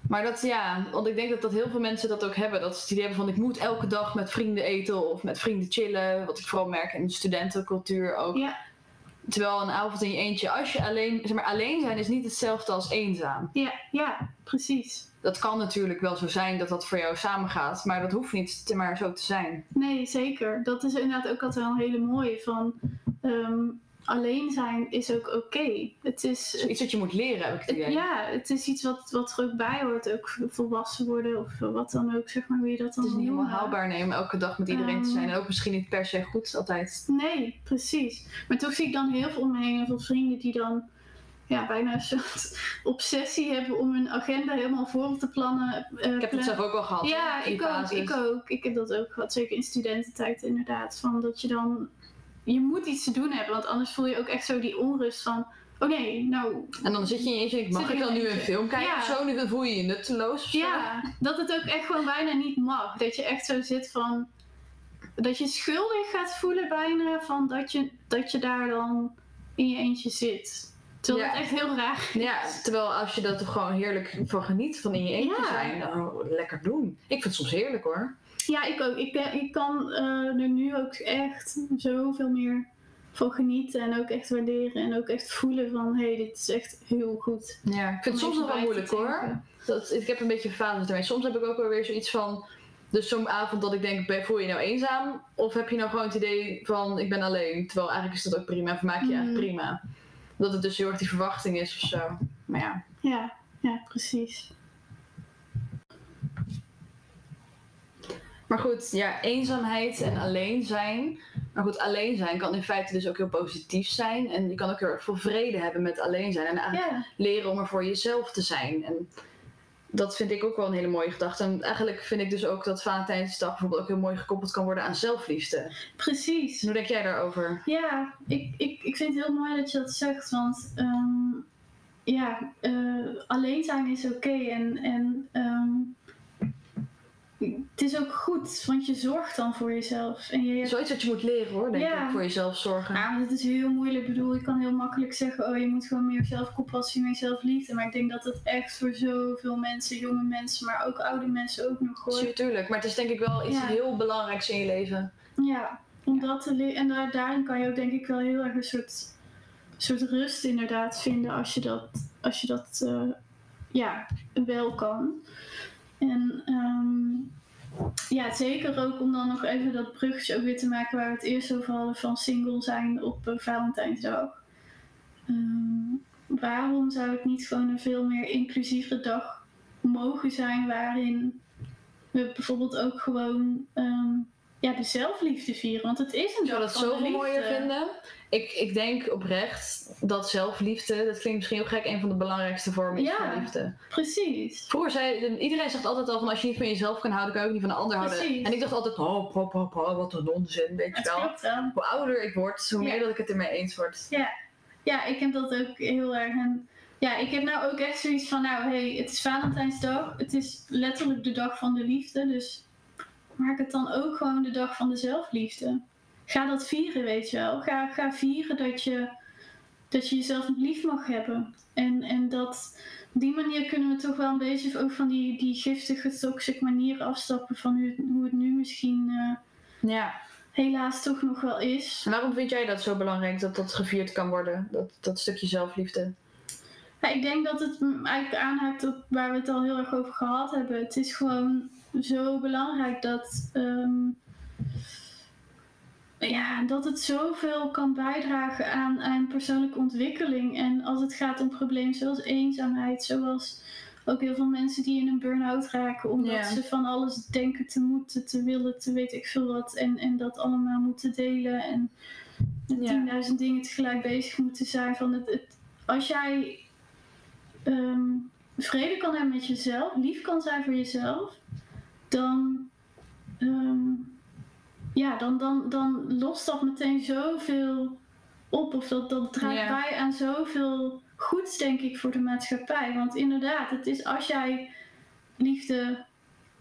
Maar dat ja, want ik denk dat, dat heel veel mensen dat ook hebben. Dat ze het idee hebben van ik moet elke dag met vrienden eten of met vrienden chillen. Wat ik vooral merk in de studentencultuur ook. ja, Terwijl een avond in je eentje, als je alleen, zeg maar alleen zijn is niet hetzelfde als eenzaam. ja, ja, precies. Dat kan natuurlijk wel zo zijn dat dat voor jou samengaat. Maar dat hoeft niet te maar zo te zijn. Nee, zeker. Dat is inderdaad ook altijd wel een hele mooie van, ehm, alleen zijn is ook oké. Het is, iets wat je moet leren, heb ik het idee. ja, het is iets wat, wat er ook bij hoort. Ook volwassen worden of wat dan ook, zeg maar, hoe je dat dan Het is niet helemaal haalbaar nemen elke dag met iedereen te Ehm. zijn. En ook misschien niet per se goed altijd. Nee, precies. Maar toch zie ik dan heel veel om me heen, heel veel vrienden die dan ja, bijna een soort obsessie hebben om hun agenda helemaal voor te plannen. eh, Ik heb het zelf ook wel gehad. Ja, ik ook, ik ook. Ik heb dat ook gehad, zeker in studententijd inderdaad. Van dat je dan, je moet iets te doen hebben, want anders voel je ook echt zo die onrust van, nee, nou En dan zit je in je mag ik dan nu een film kijken Ja. of zo? Nu voel je je nutteloos of zo. Ja, dat het ook echt gewoon bijna niet mag. Dat je echt zo zit van. Dat je schuldig gaat voelen bijna van dat je, dat je daar dan in je eentje zit. Terwijl Ja. het echt heel raar is. Ja, terwijl als je dat er gewoon heerlijk van geniet, van in je eentje Ja. zijn, dan lekker doen. Ik vind het soms heerlijk hoor. Ja, ik ook. Ik, ben- ik kan eh, er nu ook echt zoveel meer van genieten. En ook echt waarderen. En ook echt voelen van, hé, hey, dit is echt heel goed. Ja, ik vind het soms nog wel moeilijk hoor. Dat, ik heb een beetje fases ermee. Soms heb ik ook wel weer zoiets van. Dus zo'n avond dat ik denk, voel je je nou eenzaam? Of heb je nou gewoon het idee van, ik ben alleen? Terwijl eigenlijk is dat ook prima, vermaak je je eigenlijk Mm. prima. Dat het dus heel erg die verwachting is of zo. Maar ja. Ja, ja, precies. Maar goed, ja, eenzaamheid en alleen zijn. Maar goed, alleen zijn kan in feite dus ook heel positief zijn. En je kan ook heel erg veel vrede hebben met alleen zijn. En eigenlijk Ja, leren om er voor jezelf te zijn. En dat vind ik ook wel een hele mooie gedachte. En eigenlijk vind ik dus ook dat Valentijnsdag bijvoorbeeld ook heel mooi gekoppeld kan worden aan zelfliefde. precies. Hoe denk jij daarover? Ja, ik, ik, ik vind het heel mooi dat je dat zegt, want ehm, ja, eh, alleen zijn is oké. En, en ehm, het is ook goed, want je zorgt dan voor jezelf. En je, Zoiets dat je moet leren hoor, denk Ja. ik, voor jezelf zorgen. Ja, maar het is heel moeilijk. Ik bedoel, je kan heel makkelijk zeggen, oh je moet gewoon meer zelfcompassie, meer zelfliefde. Maar ik denk dat het echt voor zoveel mensen, jonge mensen, maar ook oude mensen ook nog hoor. Tuurlijk, maar het is denk ik wel iets Ja. heel belangrijks in je leven. Ja, om dat te leren. En daar, daarin kan je ook denk ik wel heel erg een soort, soort rust inderdaad vinden als je dat, als je dat eh, ja, wel kan. En ehm, ja, zeker ook om dan nog even dat bruggetje ook weer te maken waar we het eerst over hadden van single zijn op eh, Valentijnsdag. Ehm, waarom zou het niet gewoon een veel meer inclusieve dag mogen zijn waarin we bijvoorbeeld ook gewoon ehm, ja, de zelfliefde vieren? Want het is een zou dat de zoveel mooier vinden. Ik, ik denk oprecht dat zelfliefde, dat klinkt misschien heel gek, een van de belangrijkste vormen is Ja. van liefde. Precies. Vroeger zei iedereen zegt altijd al van als je niet van jezelf kan houden, kan je ook niet van een ander houden. Precies. En ik dacht altijd, oh, pop, pop, pop, wat een onzin, weet je wel. Hoe ouder ik word, hoe Ja. meer dat ik het ermee eens word. Ja, ik heb dat ook heel erg. En ja, ik heb nou ook echt zoiets van, nou hey, het is Valentijnsdag. Het is letterlijk de dag van de liefde. Dus maak het dan ook gewoon de dag van de zelfliefde. Ga dat vieren, weet je wel. Ga, ga vieren dat je, dat je jezelf lief mag hebben. En, en dat op die manier kunnen we toch wel een beetje ook van die, die giftige, toxic manier afstappen van hoe, het- hoe het nu misschien eh, Ja. helaas toch nog wel is. En waarom vind jij dat zo belangrijk dat dat gevierd kan worden? Dat, dat stukje zelfliefde. Ja, ik denk dat het eigenlijk aanhaakt op waar we het al heel erg over gehad hebben. Het is gewoon zo belangrijk dat, ehm, ja, dat het zoveel kan bijdragen aan, aan persoonlijke ontwikkeling. En als het gaat om problemen zoals eenzaamheid, zoals ook heel veel mensen die in een burn-out raken omdat Ja. ze van alles denken te moeten, te willen, te weet ik veel wat. En, en dat allemaal moeten delen en met Ja. 10.000 dingen tegelijk bezig moeten zijn. Van het, het, als jij ehm, vrede kan hebben met jezelf, lief kan zijn voor jezelf, dan, ehm, ja, dan, dan, dan lost dat meteen zoveel op. Of dat, dat draagt Ja. bij aan zoveel goeds, denk ik, voor de maatschappij. Want inderdaad, het is als jij liefde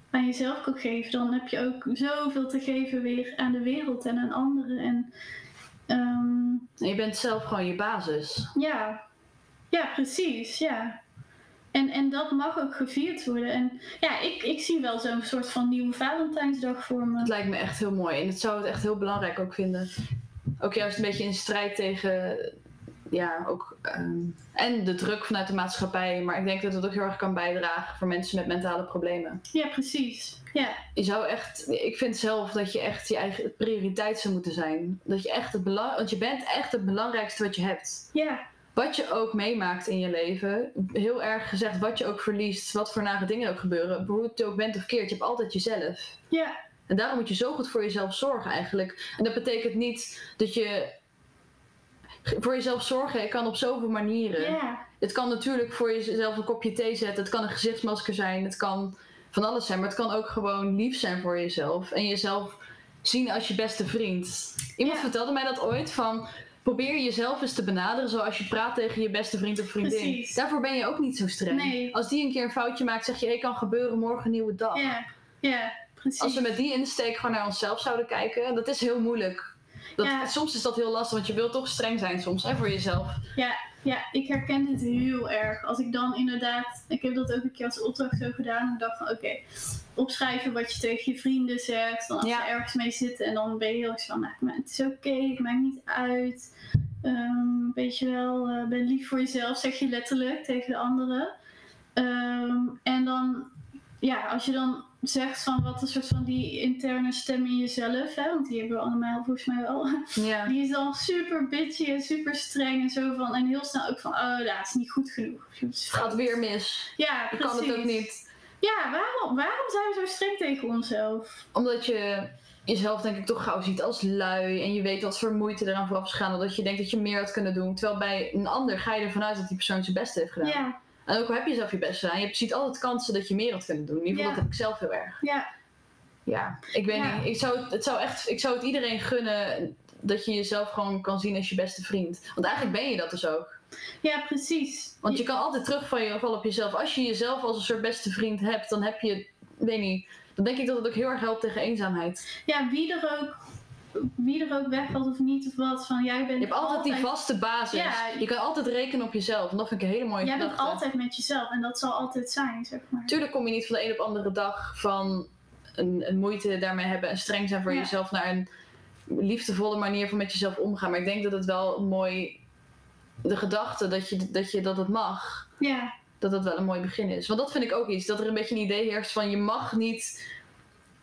aan jezelf kan geven, dan heb je ook zoveel te geven weer aan de wereld en aan anderen. En ehm, En je bent zelf gewoon je basis. ja, ja, precies, ja. En, en dat mag ook gevierd worden. En ja, ik, ik zie wel zo'n soort van nieuwe Valentijnsdag voor Het me. lijkt me echt heel mooi. En ik zou het echt heel belangrijk ook vinden. Ook juist een beetje in strijd tegen. Ja, ook. ehm, en de druk vanuit de maatschappij. Maar ik denk dat het ook heel erg kan bijdragen voor mensen met mentale problemen. Ja, precies. Ja, Je zou echt. Ik vind zelf dat je echt je eigen prioriteit zou moeten zijn. Dat je echt het belang. Want je bent echt het belangrijkste wat je hebt. ja, Wat je ook meemaakt in je leven. Heel erg gezegd, wat je ook verliest. Wat voor nare dingen ook gebeuren. Hoe het ook bent of keert. Je hebt altijd jezelf. ja, En daarom moet je zo goed voor jezelf zorgen eigenlijk. En dat betekent niet dat je voor jezelf zorgen kan op zoveel manieren. ja. Het kan natuurlijk voor jezelf een kopje thee zetten. Het kan een gezichtsmasker zijn. Het kan van alles zijn. Maar het kan ook gewoon lief zijn voor jezelf. En jezelf zien als je beste vriend. Iemand Ja. vertelde mij dat ooit van... Probeer jezelf eens te benaderen zoals je praat tegen je beste vriend of vriendin. Precies. Daarvoor ben je ook niet zo streng. Nee. Als die een keer een foutje maakt, zeg je... Hey, kan gebeuren, morgen een nieuwe dag. Ja, ja, precies. Als we met die insteek gewoon naar onszelf zouden kijken, dat is heel moeilijk. Dat, Ja. Soms is dat heel lastig, want je wilt toch streng zijn soms hè, voor jezelf. Ja, ja, ik herken dit heel erg. Als ik dan inderdaad, ik heb dat ook een keer als opdracht zo gedaan. Ik dacht van oké, opschrijven wat je tegen je vrienden zegt. Dan als Ja. ze ergens mee zitten en dan ben je heel erg van, nou, maar het is oké, het maakt niet uit. Ehm, weet je wel, eh, ben lief voor jezelf, zeg je letterlijk tegen de anderen. Ehm, en dan, ja, als je dan zegt van wat een soort van die interne stem in jezelf, hè, want die hebben we allemaal volgens mij wel. Ja. Die is dan super bitchy en super streng en zo van. En heel snel ook van, oh, dat is niet goed genoeg. Het Het gaat weer mis. Ja, kan het ook niet. Ja, waarom, waarom zijn we zo streng tegen onszelf? Omdat je jezelf denk ik toch gauw ziet als lui. En je weet wat voor moeite eraan vooraf is gegaan. Dat je denkt dat je meer had kunnen doen. Terwijl bij een ander ga je ervan uit dat die persoon zijn beste heeft gedaan. Ja, En ook al heb je zelf je best gedaan. Je ziet altijd kansen dat je meer had kunnen doen. In ieder geval Ja. dat heb ik zelf heel erg. ja, Ja, ik weet Ja. niet. Ik zou, het, het zou echt, ik zou het iedereen gunnen dat je jezelf gewoon kan zien als je beste vriend. Want eigenlijk ben je dat dus ook. Ja, precies. Want je kan altijd terugvallen op jezelf. Als je jezelf als een soort beste vriend hebt, dan heb je, weet niet, dan denk ik dat het ook heel erg helpt tegen eenzaamheid. Ja, wie er ook, wie er ook wegvalt of niet of wat, van jij bent Je hebt altijd, die vaste basis. Ja. Je kan altijd rekenen op jezelf. En dat vind ik een hele mooie Jij bent gedachte. altijd met jezelf en dat zal altijd zijn, zeg maar. Tuurlijk kom je niet van de een op de andere dag van een, een moeite daarmee hebben en streng zijn voor Ja. jezelf naar een liefdevolle manier van met jezelf omgaan. Maar ik denk dat het wel een mooi, de gedachte dat, je, dat, je, dat het mag, Ja, dat dat wel een mooi begin is. Want dat vind ik ook iets, dat er een beetje een idee heerst van je mag niet,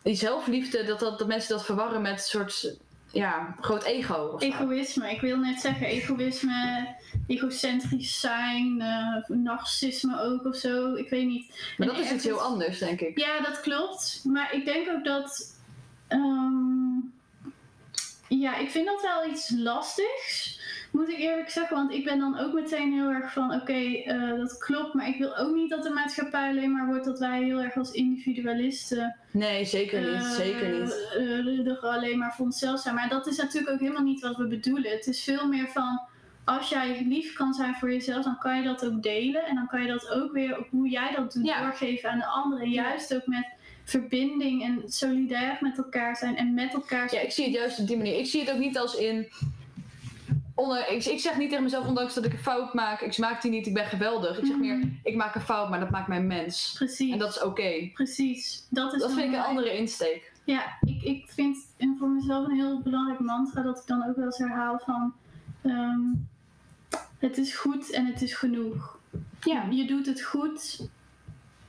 die zelfliefde, dat, dat, dat mensen dat verwarren met een soort, ja, groot ego. egoïsme. Ik wil net zeggen, egoïsme, egocentrisch zijn, eh, narcissisme ook of zo. Ik weet niet. Maar En dat is iets heel anders, denk ik. Ja, dat klopt. Maar ik denk ook dat. ehm, ja, ik vind dat wel iets lastigs. Moet ik eerlijk zeggen. Want ik ben dan ook meteen heel erg van: oké, eh, dat klopt. Maar ik wil ook niet dat de maatschappij alleen maar wordt dat wij heel erg als individualisten. Nee, zeker niet. eh, zeker niet. eh, er alleen maar voor onszelf zijn. Maar dat is natuurlijk ook helemaal niet wat we bedoelen. Het is veel meer van. Als jij lief kan zijn voor jezelf, dan kan je dat ook delen. En dan kan je dat ook weer op hoe jij dat doet Ja. doorgeven aan de anderen. Ja. juist ook met verbinding en solidair met elkaar zijn en met elkaar Ja, ik zie het juist op die manier. Ik zie het ook niet als in. Onder, ik, ik zeg niet tegen mezelf, ondanks dat ik een fout maak, ik maak die niet, ik ben geweldig. Ik zeg meer, Mhm. ik maak een fout, maar dat maakt mij mens. Precies, En dat is oké. precies. Dat, is Dat vind ik een andere insteek. Ja, ik, ik vind en voor mezelf een heel belangrijk mantra dat ik dan ook wel eens herhaal van... ehm, het is goed en het is genoeg. Ja. Je doet het goed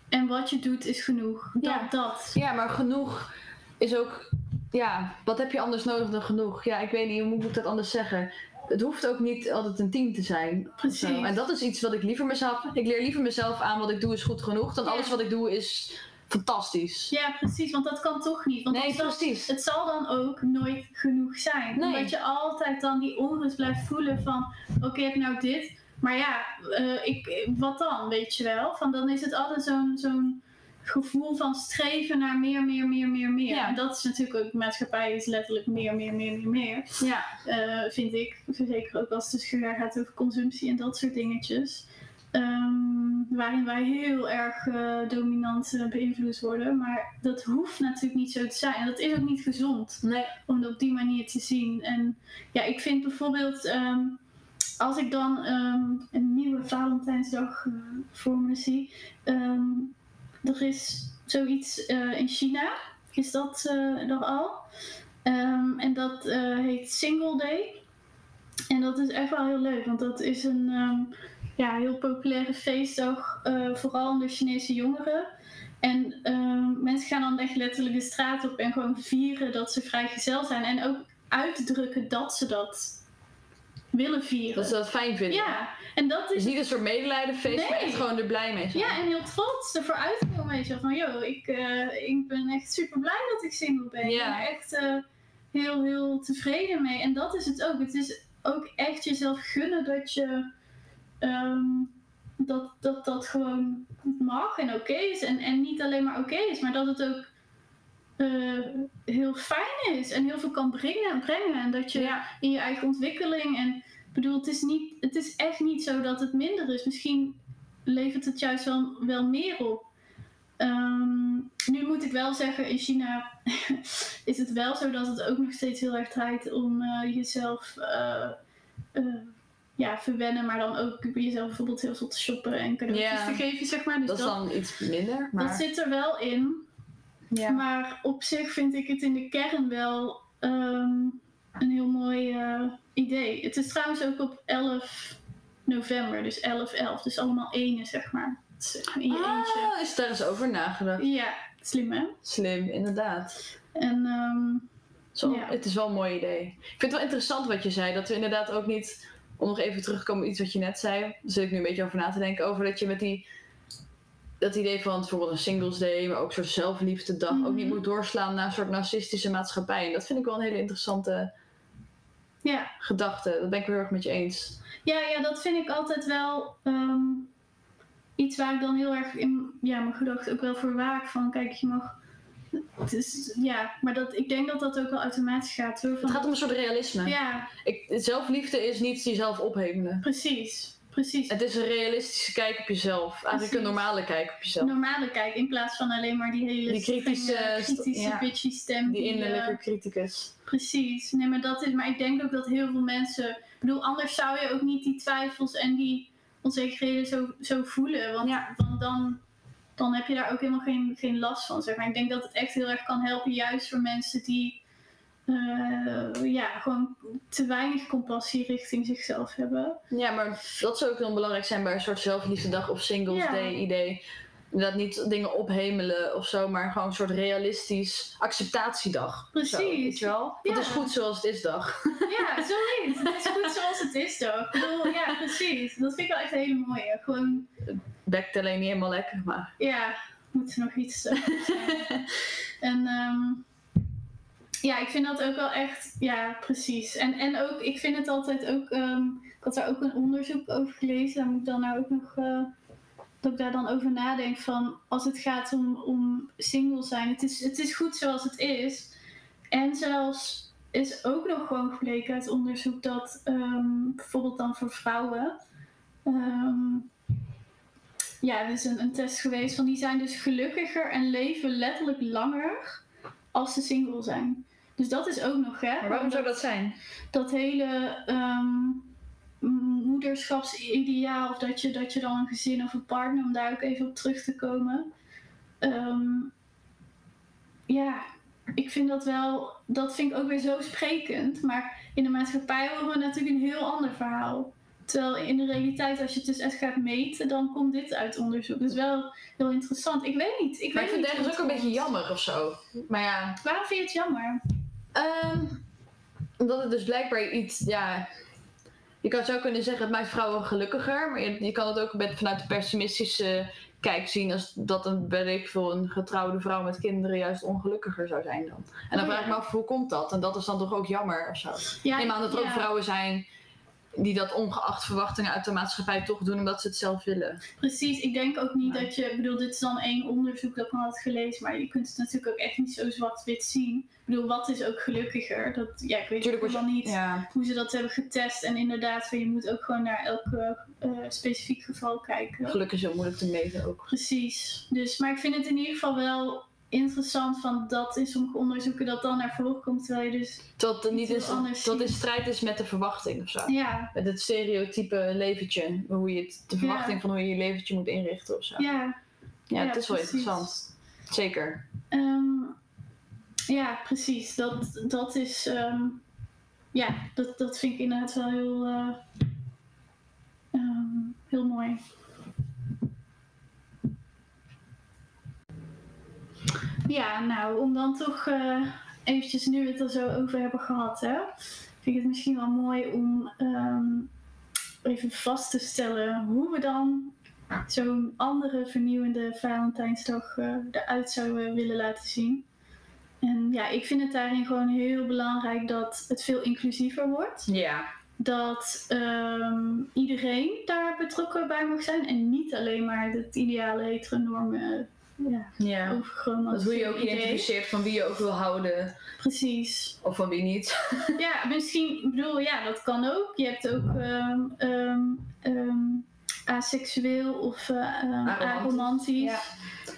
en wat je doet is genoeg. Dat, Ja. dat. ja, maar genoeg is ook. Ja, wat heb je anders nodig dan genoeg? Ja, ik weet niet, hoe moet ik dat anders zeggen? Het hoeft ook niet altijd een team te zijn. Precies. zo. En dat is iets wat ik liever mezelf. Ik leer liever mezelf aan wat ik doe is goed genoeg, dan Ja. alles wat ik doe is fantastisch. Ja, precies, want dat kan toch niet. Want Nee, het, zal, precies. het zal dan ook nooit genoeg zijn. Nee. Omdat je altijd dan die onrust blijft voelen van... Oké, ik heb nou dit, maar ja, eh, ik, wat dan, weet je wel? Van dan is het altijd zo'n zo'n gevoel van streven naar meer, meer, meer, meer, meer. Ja. En dat is natuurlijk ook, maatschappij is letterlijk meer, meer, meer, meer, meer. Ja. eh, vind ik. Zeker ook als het dus gaat over consumptie en dat soort dingetjes. Ehm, waarin wij heel erg eh, dominant eh, beïnvloed worden. Maar dat hoeft natuurlijk niet zo te zijn. En dat is ook niet gezond Nee. om het op die manier te zien. En ja, ik vind bijvoorbeeld, ehm, als ik dan ehm, een nieuwe Valentijnsdag voor me zie. Er is zoiets eh, in China, is dat eh, er al. Ehm, en dat eh, heet Single Day. En dat is echt wel heel leuk, want dat is een ehm, ja, heel populaire feestdag, vooral onder Chinese jongeren. En ehm, mensen gaan dan echt letterlijk de straat op en gewoon vieren dat ze vrijgezel zijn. En ook uitdrukken dat ze dat willen vieren. Dat ze dat fijn vinden. Ja, en dat Dus is niet een soort medelijdenfeest, maar Nee. echt gewoon er blij mee zijn. ja, en heel trots ervoor uitkomen. Weet je van joh, ik, eh, ik ben echt super blij dat ik single ben. Ja. Ik ben er echt eh, heel, heel tevreden mee. En dat is het ook. Het is ook echt jezelf gunnen dat je ehm, dat, dat dat gewoon mag en oké is. En, en niet alleen maar oké is, maar dat het ook eh, heel fijn is en heel veel kan brengen. brengen. En dat je Ja. in je eigen ontwikkeling. En ik bedoel, het is, niet, het is echt niet zo dat het minder is. Misschien levert het juist wel, wel meer op. Ehm, nu moet ik wel zeggen, in China is het wel zo dat het ook nog steeds heel erg draait om eh, jezelf eh, ja, verwennen, maar dan ook jezelf bijvoorbeeld heel veel te shoppen en cadeautjes Ja. te geven, zeg maar. Dus Dat is dan iets minder, maar... dat zit er wel in. Ja. Maar op zich vind ik het in de kern wel ehm, een heel mooi eh, idee. Het is trouwens ook op 11 november, dus 11-11. Dus allemaal ene, zeg maar. In je eentje. Ah, is daar eens over nagedacht. Ja, slim hè? Slim, inderdaad. En ehm, Zo, Ja. Het is wel een mooi idee. Ik vind het wel interessant wat je zei. Dat we inderdaad ook niet... Om nog even terug te komen op iets wat je net zei. Daar zit ik nu een beetje over na te denken. Over dat je met die... Dat idee van bijvoorbeeld een singles day, maar ook een soort zelfliefde dag, ook niet Mhm. moet doorslaan naar een soort narcistische maatschappij. En dat vind ik wel een hele interessante ja. gedachte. Dat ben ik heel erg met je eens. Ja, ja, dat vind ik altijd wel ehm, iets waar ik dan heel erg in ja, mijn gedachten ook wel voor waak. Van kijk, je mag. Is, ja, maar dat, ik denk dat dat ook wel automatisch gaat. Hoor, van, Het gaat om een soort realisme. Ja, Ik, zelfliefde is niet jezelf ophemelen. precies. Precies. Het is een realistische kijk op jezelf. Eigenlijk Precies. een normale kijk op jezelf. Normale kijk, in plaats van alleen maar die hele Die kritische strenge, kritische ja. bitchy stem. Die eh, innerlijke criticus. Precies. Nee, maar dat is. Maar ik denk ook dat heel veel mensen. Ik bedoel, anders zou je ook niet die twijfels en die onzekerheden zo, zo voelen. Want, Ja. want dan, dan heb je daar ook helemaal geen, geen last van. Zeg maar. Ik denk dat het echt heel erg kan helpen, juist voor mensen die. Eh, ja, gewoon te weinig compassie richting zichzelf hebben. Ja, maar dat zou ook heel belangrijk zijn bij een soort zelfliefdedag of singles Ja. day idee. Dat niet dingen ophemelen of zo, maar gewoon een soort realistisch acceptatiedag. Precies. Zo, weet je wel? Ja. Het is goed zoals het is dag. Ja, zoiets. Het is goed zoals het is, toch? Ik bedoel, ja, precies. Dat vind ik wel echt een hele mooie. Gewoon, Bekt alleen niet helemaal lekker, maar... ja, moet er nog iets. En ehm, ja, ik vind dat ook wel echt, ja, precies. En, en ook, ik vind het altijd ook, ehm, ik had daar ook een onderzoek over gelezen. Daar moet ik dan nou ook nog, eh, dat ik daar dan over nadenk van, als het gaat om, om single zijn. Het is, het is goed zoals het is. En zelfs is ook nog gewoon gebleken uit onderzoek dat ehm, bijvoorbeeld dan voor vrouwen. ehm, ja, er is een, een test geweest van die zijn dus gelukkiger en leven letterlijk langer als ze single zijn. Dus dat is ook nog, hè? Maar waarom zou dat zijn? dat hele ehm, moederschapsideaal, of dat je, dat je dan een gezin of een partner, om daar ook even op terug te komen. Ehm, ja, ik vind dat wel, dat vind ik ook weer zo sprekend. Maar in de maatschappij horen we natuurlijk een heel ander verhaal. Terwijl in de realiteit, als je het dus echt gaat meten, dan komt dit uit onderzoek. Dat is wel heel interessant. Ik weet niet. Ik Maar weet ik vind het ergens ook een beetje jammer of zo. Maar ja, Waarom vind je het jammer? Ehm, omdat het dus blijkbaar iets, ja. Je kan zou kunnen zeggen, het maakt vrouwen gelukkiger. Maar je, je kan het ook met, vanuit de pessimistische kijk zien. Als dat een, weet ik veel, een getrouwde vrouw met kinderen juist ongelukkiger zou zijn dan. En dan Oh, vraag ja. ik me af, hoe komt dat? En dat is dan toch ook jammer of zo. Ja, Neem aan dat er ook vrouwen zijn die dat ongeacht verwachtingen uit de maatschappij toch doen omdat ze het zelf willen. Precies, ik denk ook niet Ja. dat je, ik bedoel, dit is dan één onderzoek dat ik al had gelezen, maar je kunt het natuurlijk ook echt niet zo zwart-wit zien. Ik bedoel, wat is ook gelukkiger? Dat, ja, ik weet Tuurlijk word wel niet Ja, hoe ze dat hebben getest. En inderdaad, je moet ook gewoon naar elk eh, specifiek geval kijken. geluk is heel moeilijk te meten ook. Precies. Dus, maar ik vind het in ieder geval wel interessant van dat in sommige onderzoeken dat dan naar voren komt, terwijl je dus, Dat niet is, dat in strijd is met de verwachting of zo. ja, Met het stereotype leventje. Hoe je het, de verwachting Ja. van hoe je je leventje moet inrichten of zo. Ja, ja. het is wel interessant. Zeker. Ehm, ja, precies. Dat, dat is. ehm, ja, dat, dat vind ik inderdaad wel heel. eh, ehm, heel mooi. Ja, nou, om dan toch eh, eventjes nu we het er zo over hebben gehad, hè, vind ik het misschien wel mooi om ehm, even vast te stellen hoe we dan zo'n andere vernieuwende Valentijnsdag eh, eruit zouden willen laten zien. En ja, ik vind het daarin gewoon heel belangrijk dat het veel inclusiever wordt. Ja. Dat ehm, iedereen daar betrokken bij mag zijn en niet alleen maar het ideale heteronorme ja, ja. overgenomen Dat hoe je ook identificeert van wie je ook wil houden Precies. of van wie niet. Ja, misschien, ik bedoel, ja, dat kan ook. Je hebt ook ehm, ehm, ehm, aseksueel of eh Aromantisch. Ja.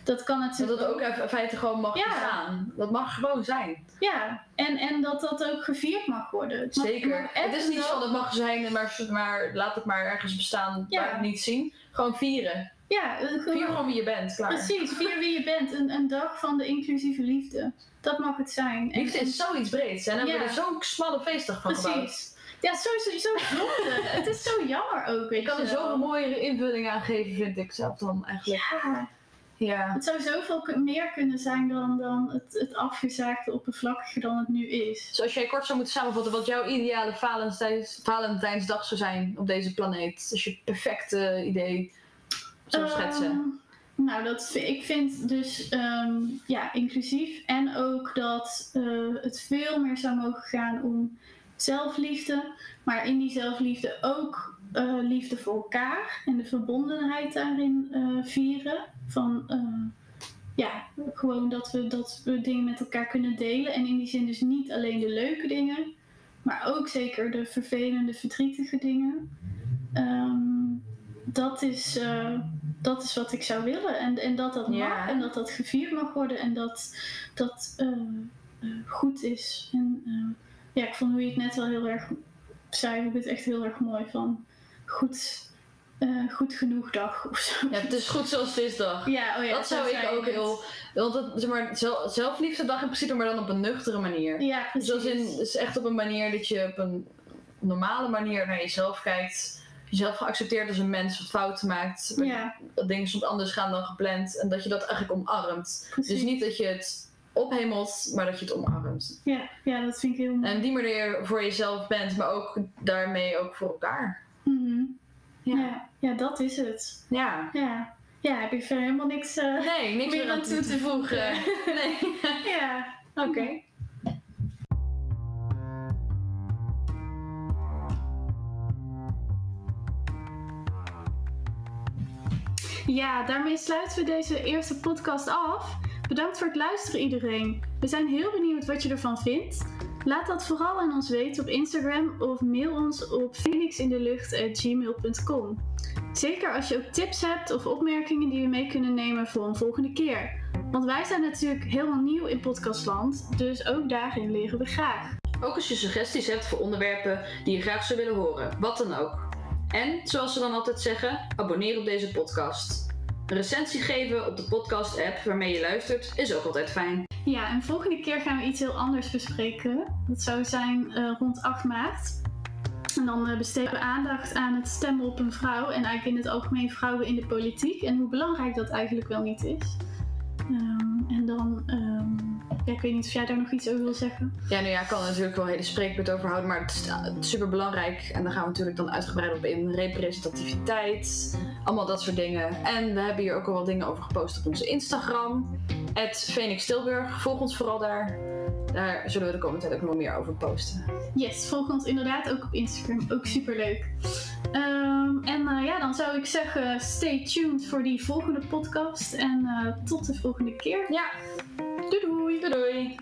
Dat kan Dat natuurlijk het ook in feite gewoon mag Ja. bestaan. Dat mag gewoon zijn. Ja, en, en dat dat ook gevierd mag worden. Het mag- Zeker. mag Het is niet van het mag zijn, maar, maar laat het maar ergens bestaan Ja. waar we het niet zien. Gewoon vieren. Ja, eh, Vier gewoon, wie je bent, klaar. precies. Vier wie je bent. Een, een dag van de inclusieve liefde. Dat mag het zijn. En- Liefde is zoiets breeds. En dan hebben we Ja. er zo'n smalle feestdag van gebouwd. Precies. Ja, zo, zo, zo zonde. het is zo jammer ook, weet Ik kan er je zoveel mooiere invulling aan geven, vind ik zelf dan eigenlijk. Ja, Ja. het zou zoveel meer kunnen zijn dan, dan het, het afgezaagde oppervlakkige dan het nu is. Dus als jij kort zou moeten samenvatten wat jouw ideale Valentijns, Valentijnsdag zou zijn op deze planeet. Dus je perfecte idee zou schetsen. Ehm, nou, dat, ik vind dus ehm, ja, inclusief en ook dat eh, het veel meer zou mogen gaan om zelfliefde, maar in die zelfliefde ook eh, liefde voor elkaar en de verbondenheid daarin eh, vieren. Van ja, gewoon dat we, dat we dingen met elkaar kunnen delen en in die zin dus niet alleen de leuke dingen, maar ook zeker de vervelende, verdrietige dingen. Ehm, dat is, eh, dat is wat ik zou willen. En, en dat dat Ja. mag en dat dat gevierd mag worden en dat dat eh, eh, goed is. En ja, ik vond hoe je het net wel heel erg zei, vond ik het echt heel erg mooi van goed, goed genoeg dag of zo. Ja, het is goed zoals het is dag. Ja, oh ja, dat zo zou ik ook het. heel... Want dat, zeg maar, zel- zelfliefdedag in principe, maar dan op een nuchtere manier. Ja, Dus precies. als in, is echt op een manier dat je op een normale manier naar jezelf kijkt. Jezelf geaccepteerd als een mens wat fouten maakt. Ja, Dat dingen soms anders gaan dan gepland. En dat je dat eigenlijk omarmt. precies. Dus niet dat je het ophemelt, maar dat je het omarmt. Ja, ja, dat vind ik heel mooi. En die manier voor jezelf bent, maar ook daarmee ook voor elkaar. Mhm. Ja. ja. Ja, dat is het. Ja. Ja, ja heb ik verder helemaal niks... eh, Nee, niks Meer aan toe te voegen. Nee. ja. Oké. Ja, daarmee sluiten we deze eerste podcast af. Bedankt voor het luisteren iedereen. We zijn heel benieuwd wat je ervan vindt. Laat dat vooral aan ons weten op Instagram of mail ons op phoenixindelucht.gmail.com. Zeker als je ook tips hebt of opmerkingen die we mee kunnen nemen voor een volgende keer. Want wij zijn natuurlijk helemaal nieuw in podcastland, dus ook daarin leren we graag. Ook als je suggesties hebt voor onderwerpen die je graag zou willen horen, wat dan ook. En, zoals ze dan altijd zeggen, abonneer op deze podcast. Een recensie geven op de podcast-app waarmee je luistert is ook altijd fijn. Ja, en volgende keer gaan we iets heel anders bespreken. Dat zou zijn eh, rond 8 maart. En dan eh, besteden we aandacht aan het stemmen op een vrouw. En eigenlijk in het algemeen vrouwen in de politiek. En hoe belangrijk dat eigenlijk wel niet is. Ehm, en dan, ehm, ja, ik weet niet of jij daar nog iets over wil zeggen. Ja, nou ja, ik kan er natuurlijk wel een hele spreekbeurt over houden, maar het is super belangrijk. En daar gaan we natuurlijk dan uitgebreid op in. Representativiteit, allemaal dat soort dingen. En we hebben hier ook al wat dingen over gepost op onze Instagram. Phoenix Tilburg. Volg ons vooral daar. Daar zullen we de komende tijd ook nog meer over posten. Yes, volg ons inderdaad ook op Instagram. Ook super leuk. en eh, ja, dan zou ik zeggen, stay tuned voor die volgende podcast. En eh, tot de volgende keer. Ja, Doei doei! doei doei!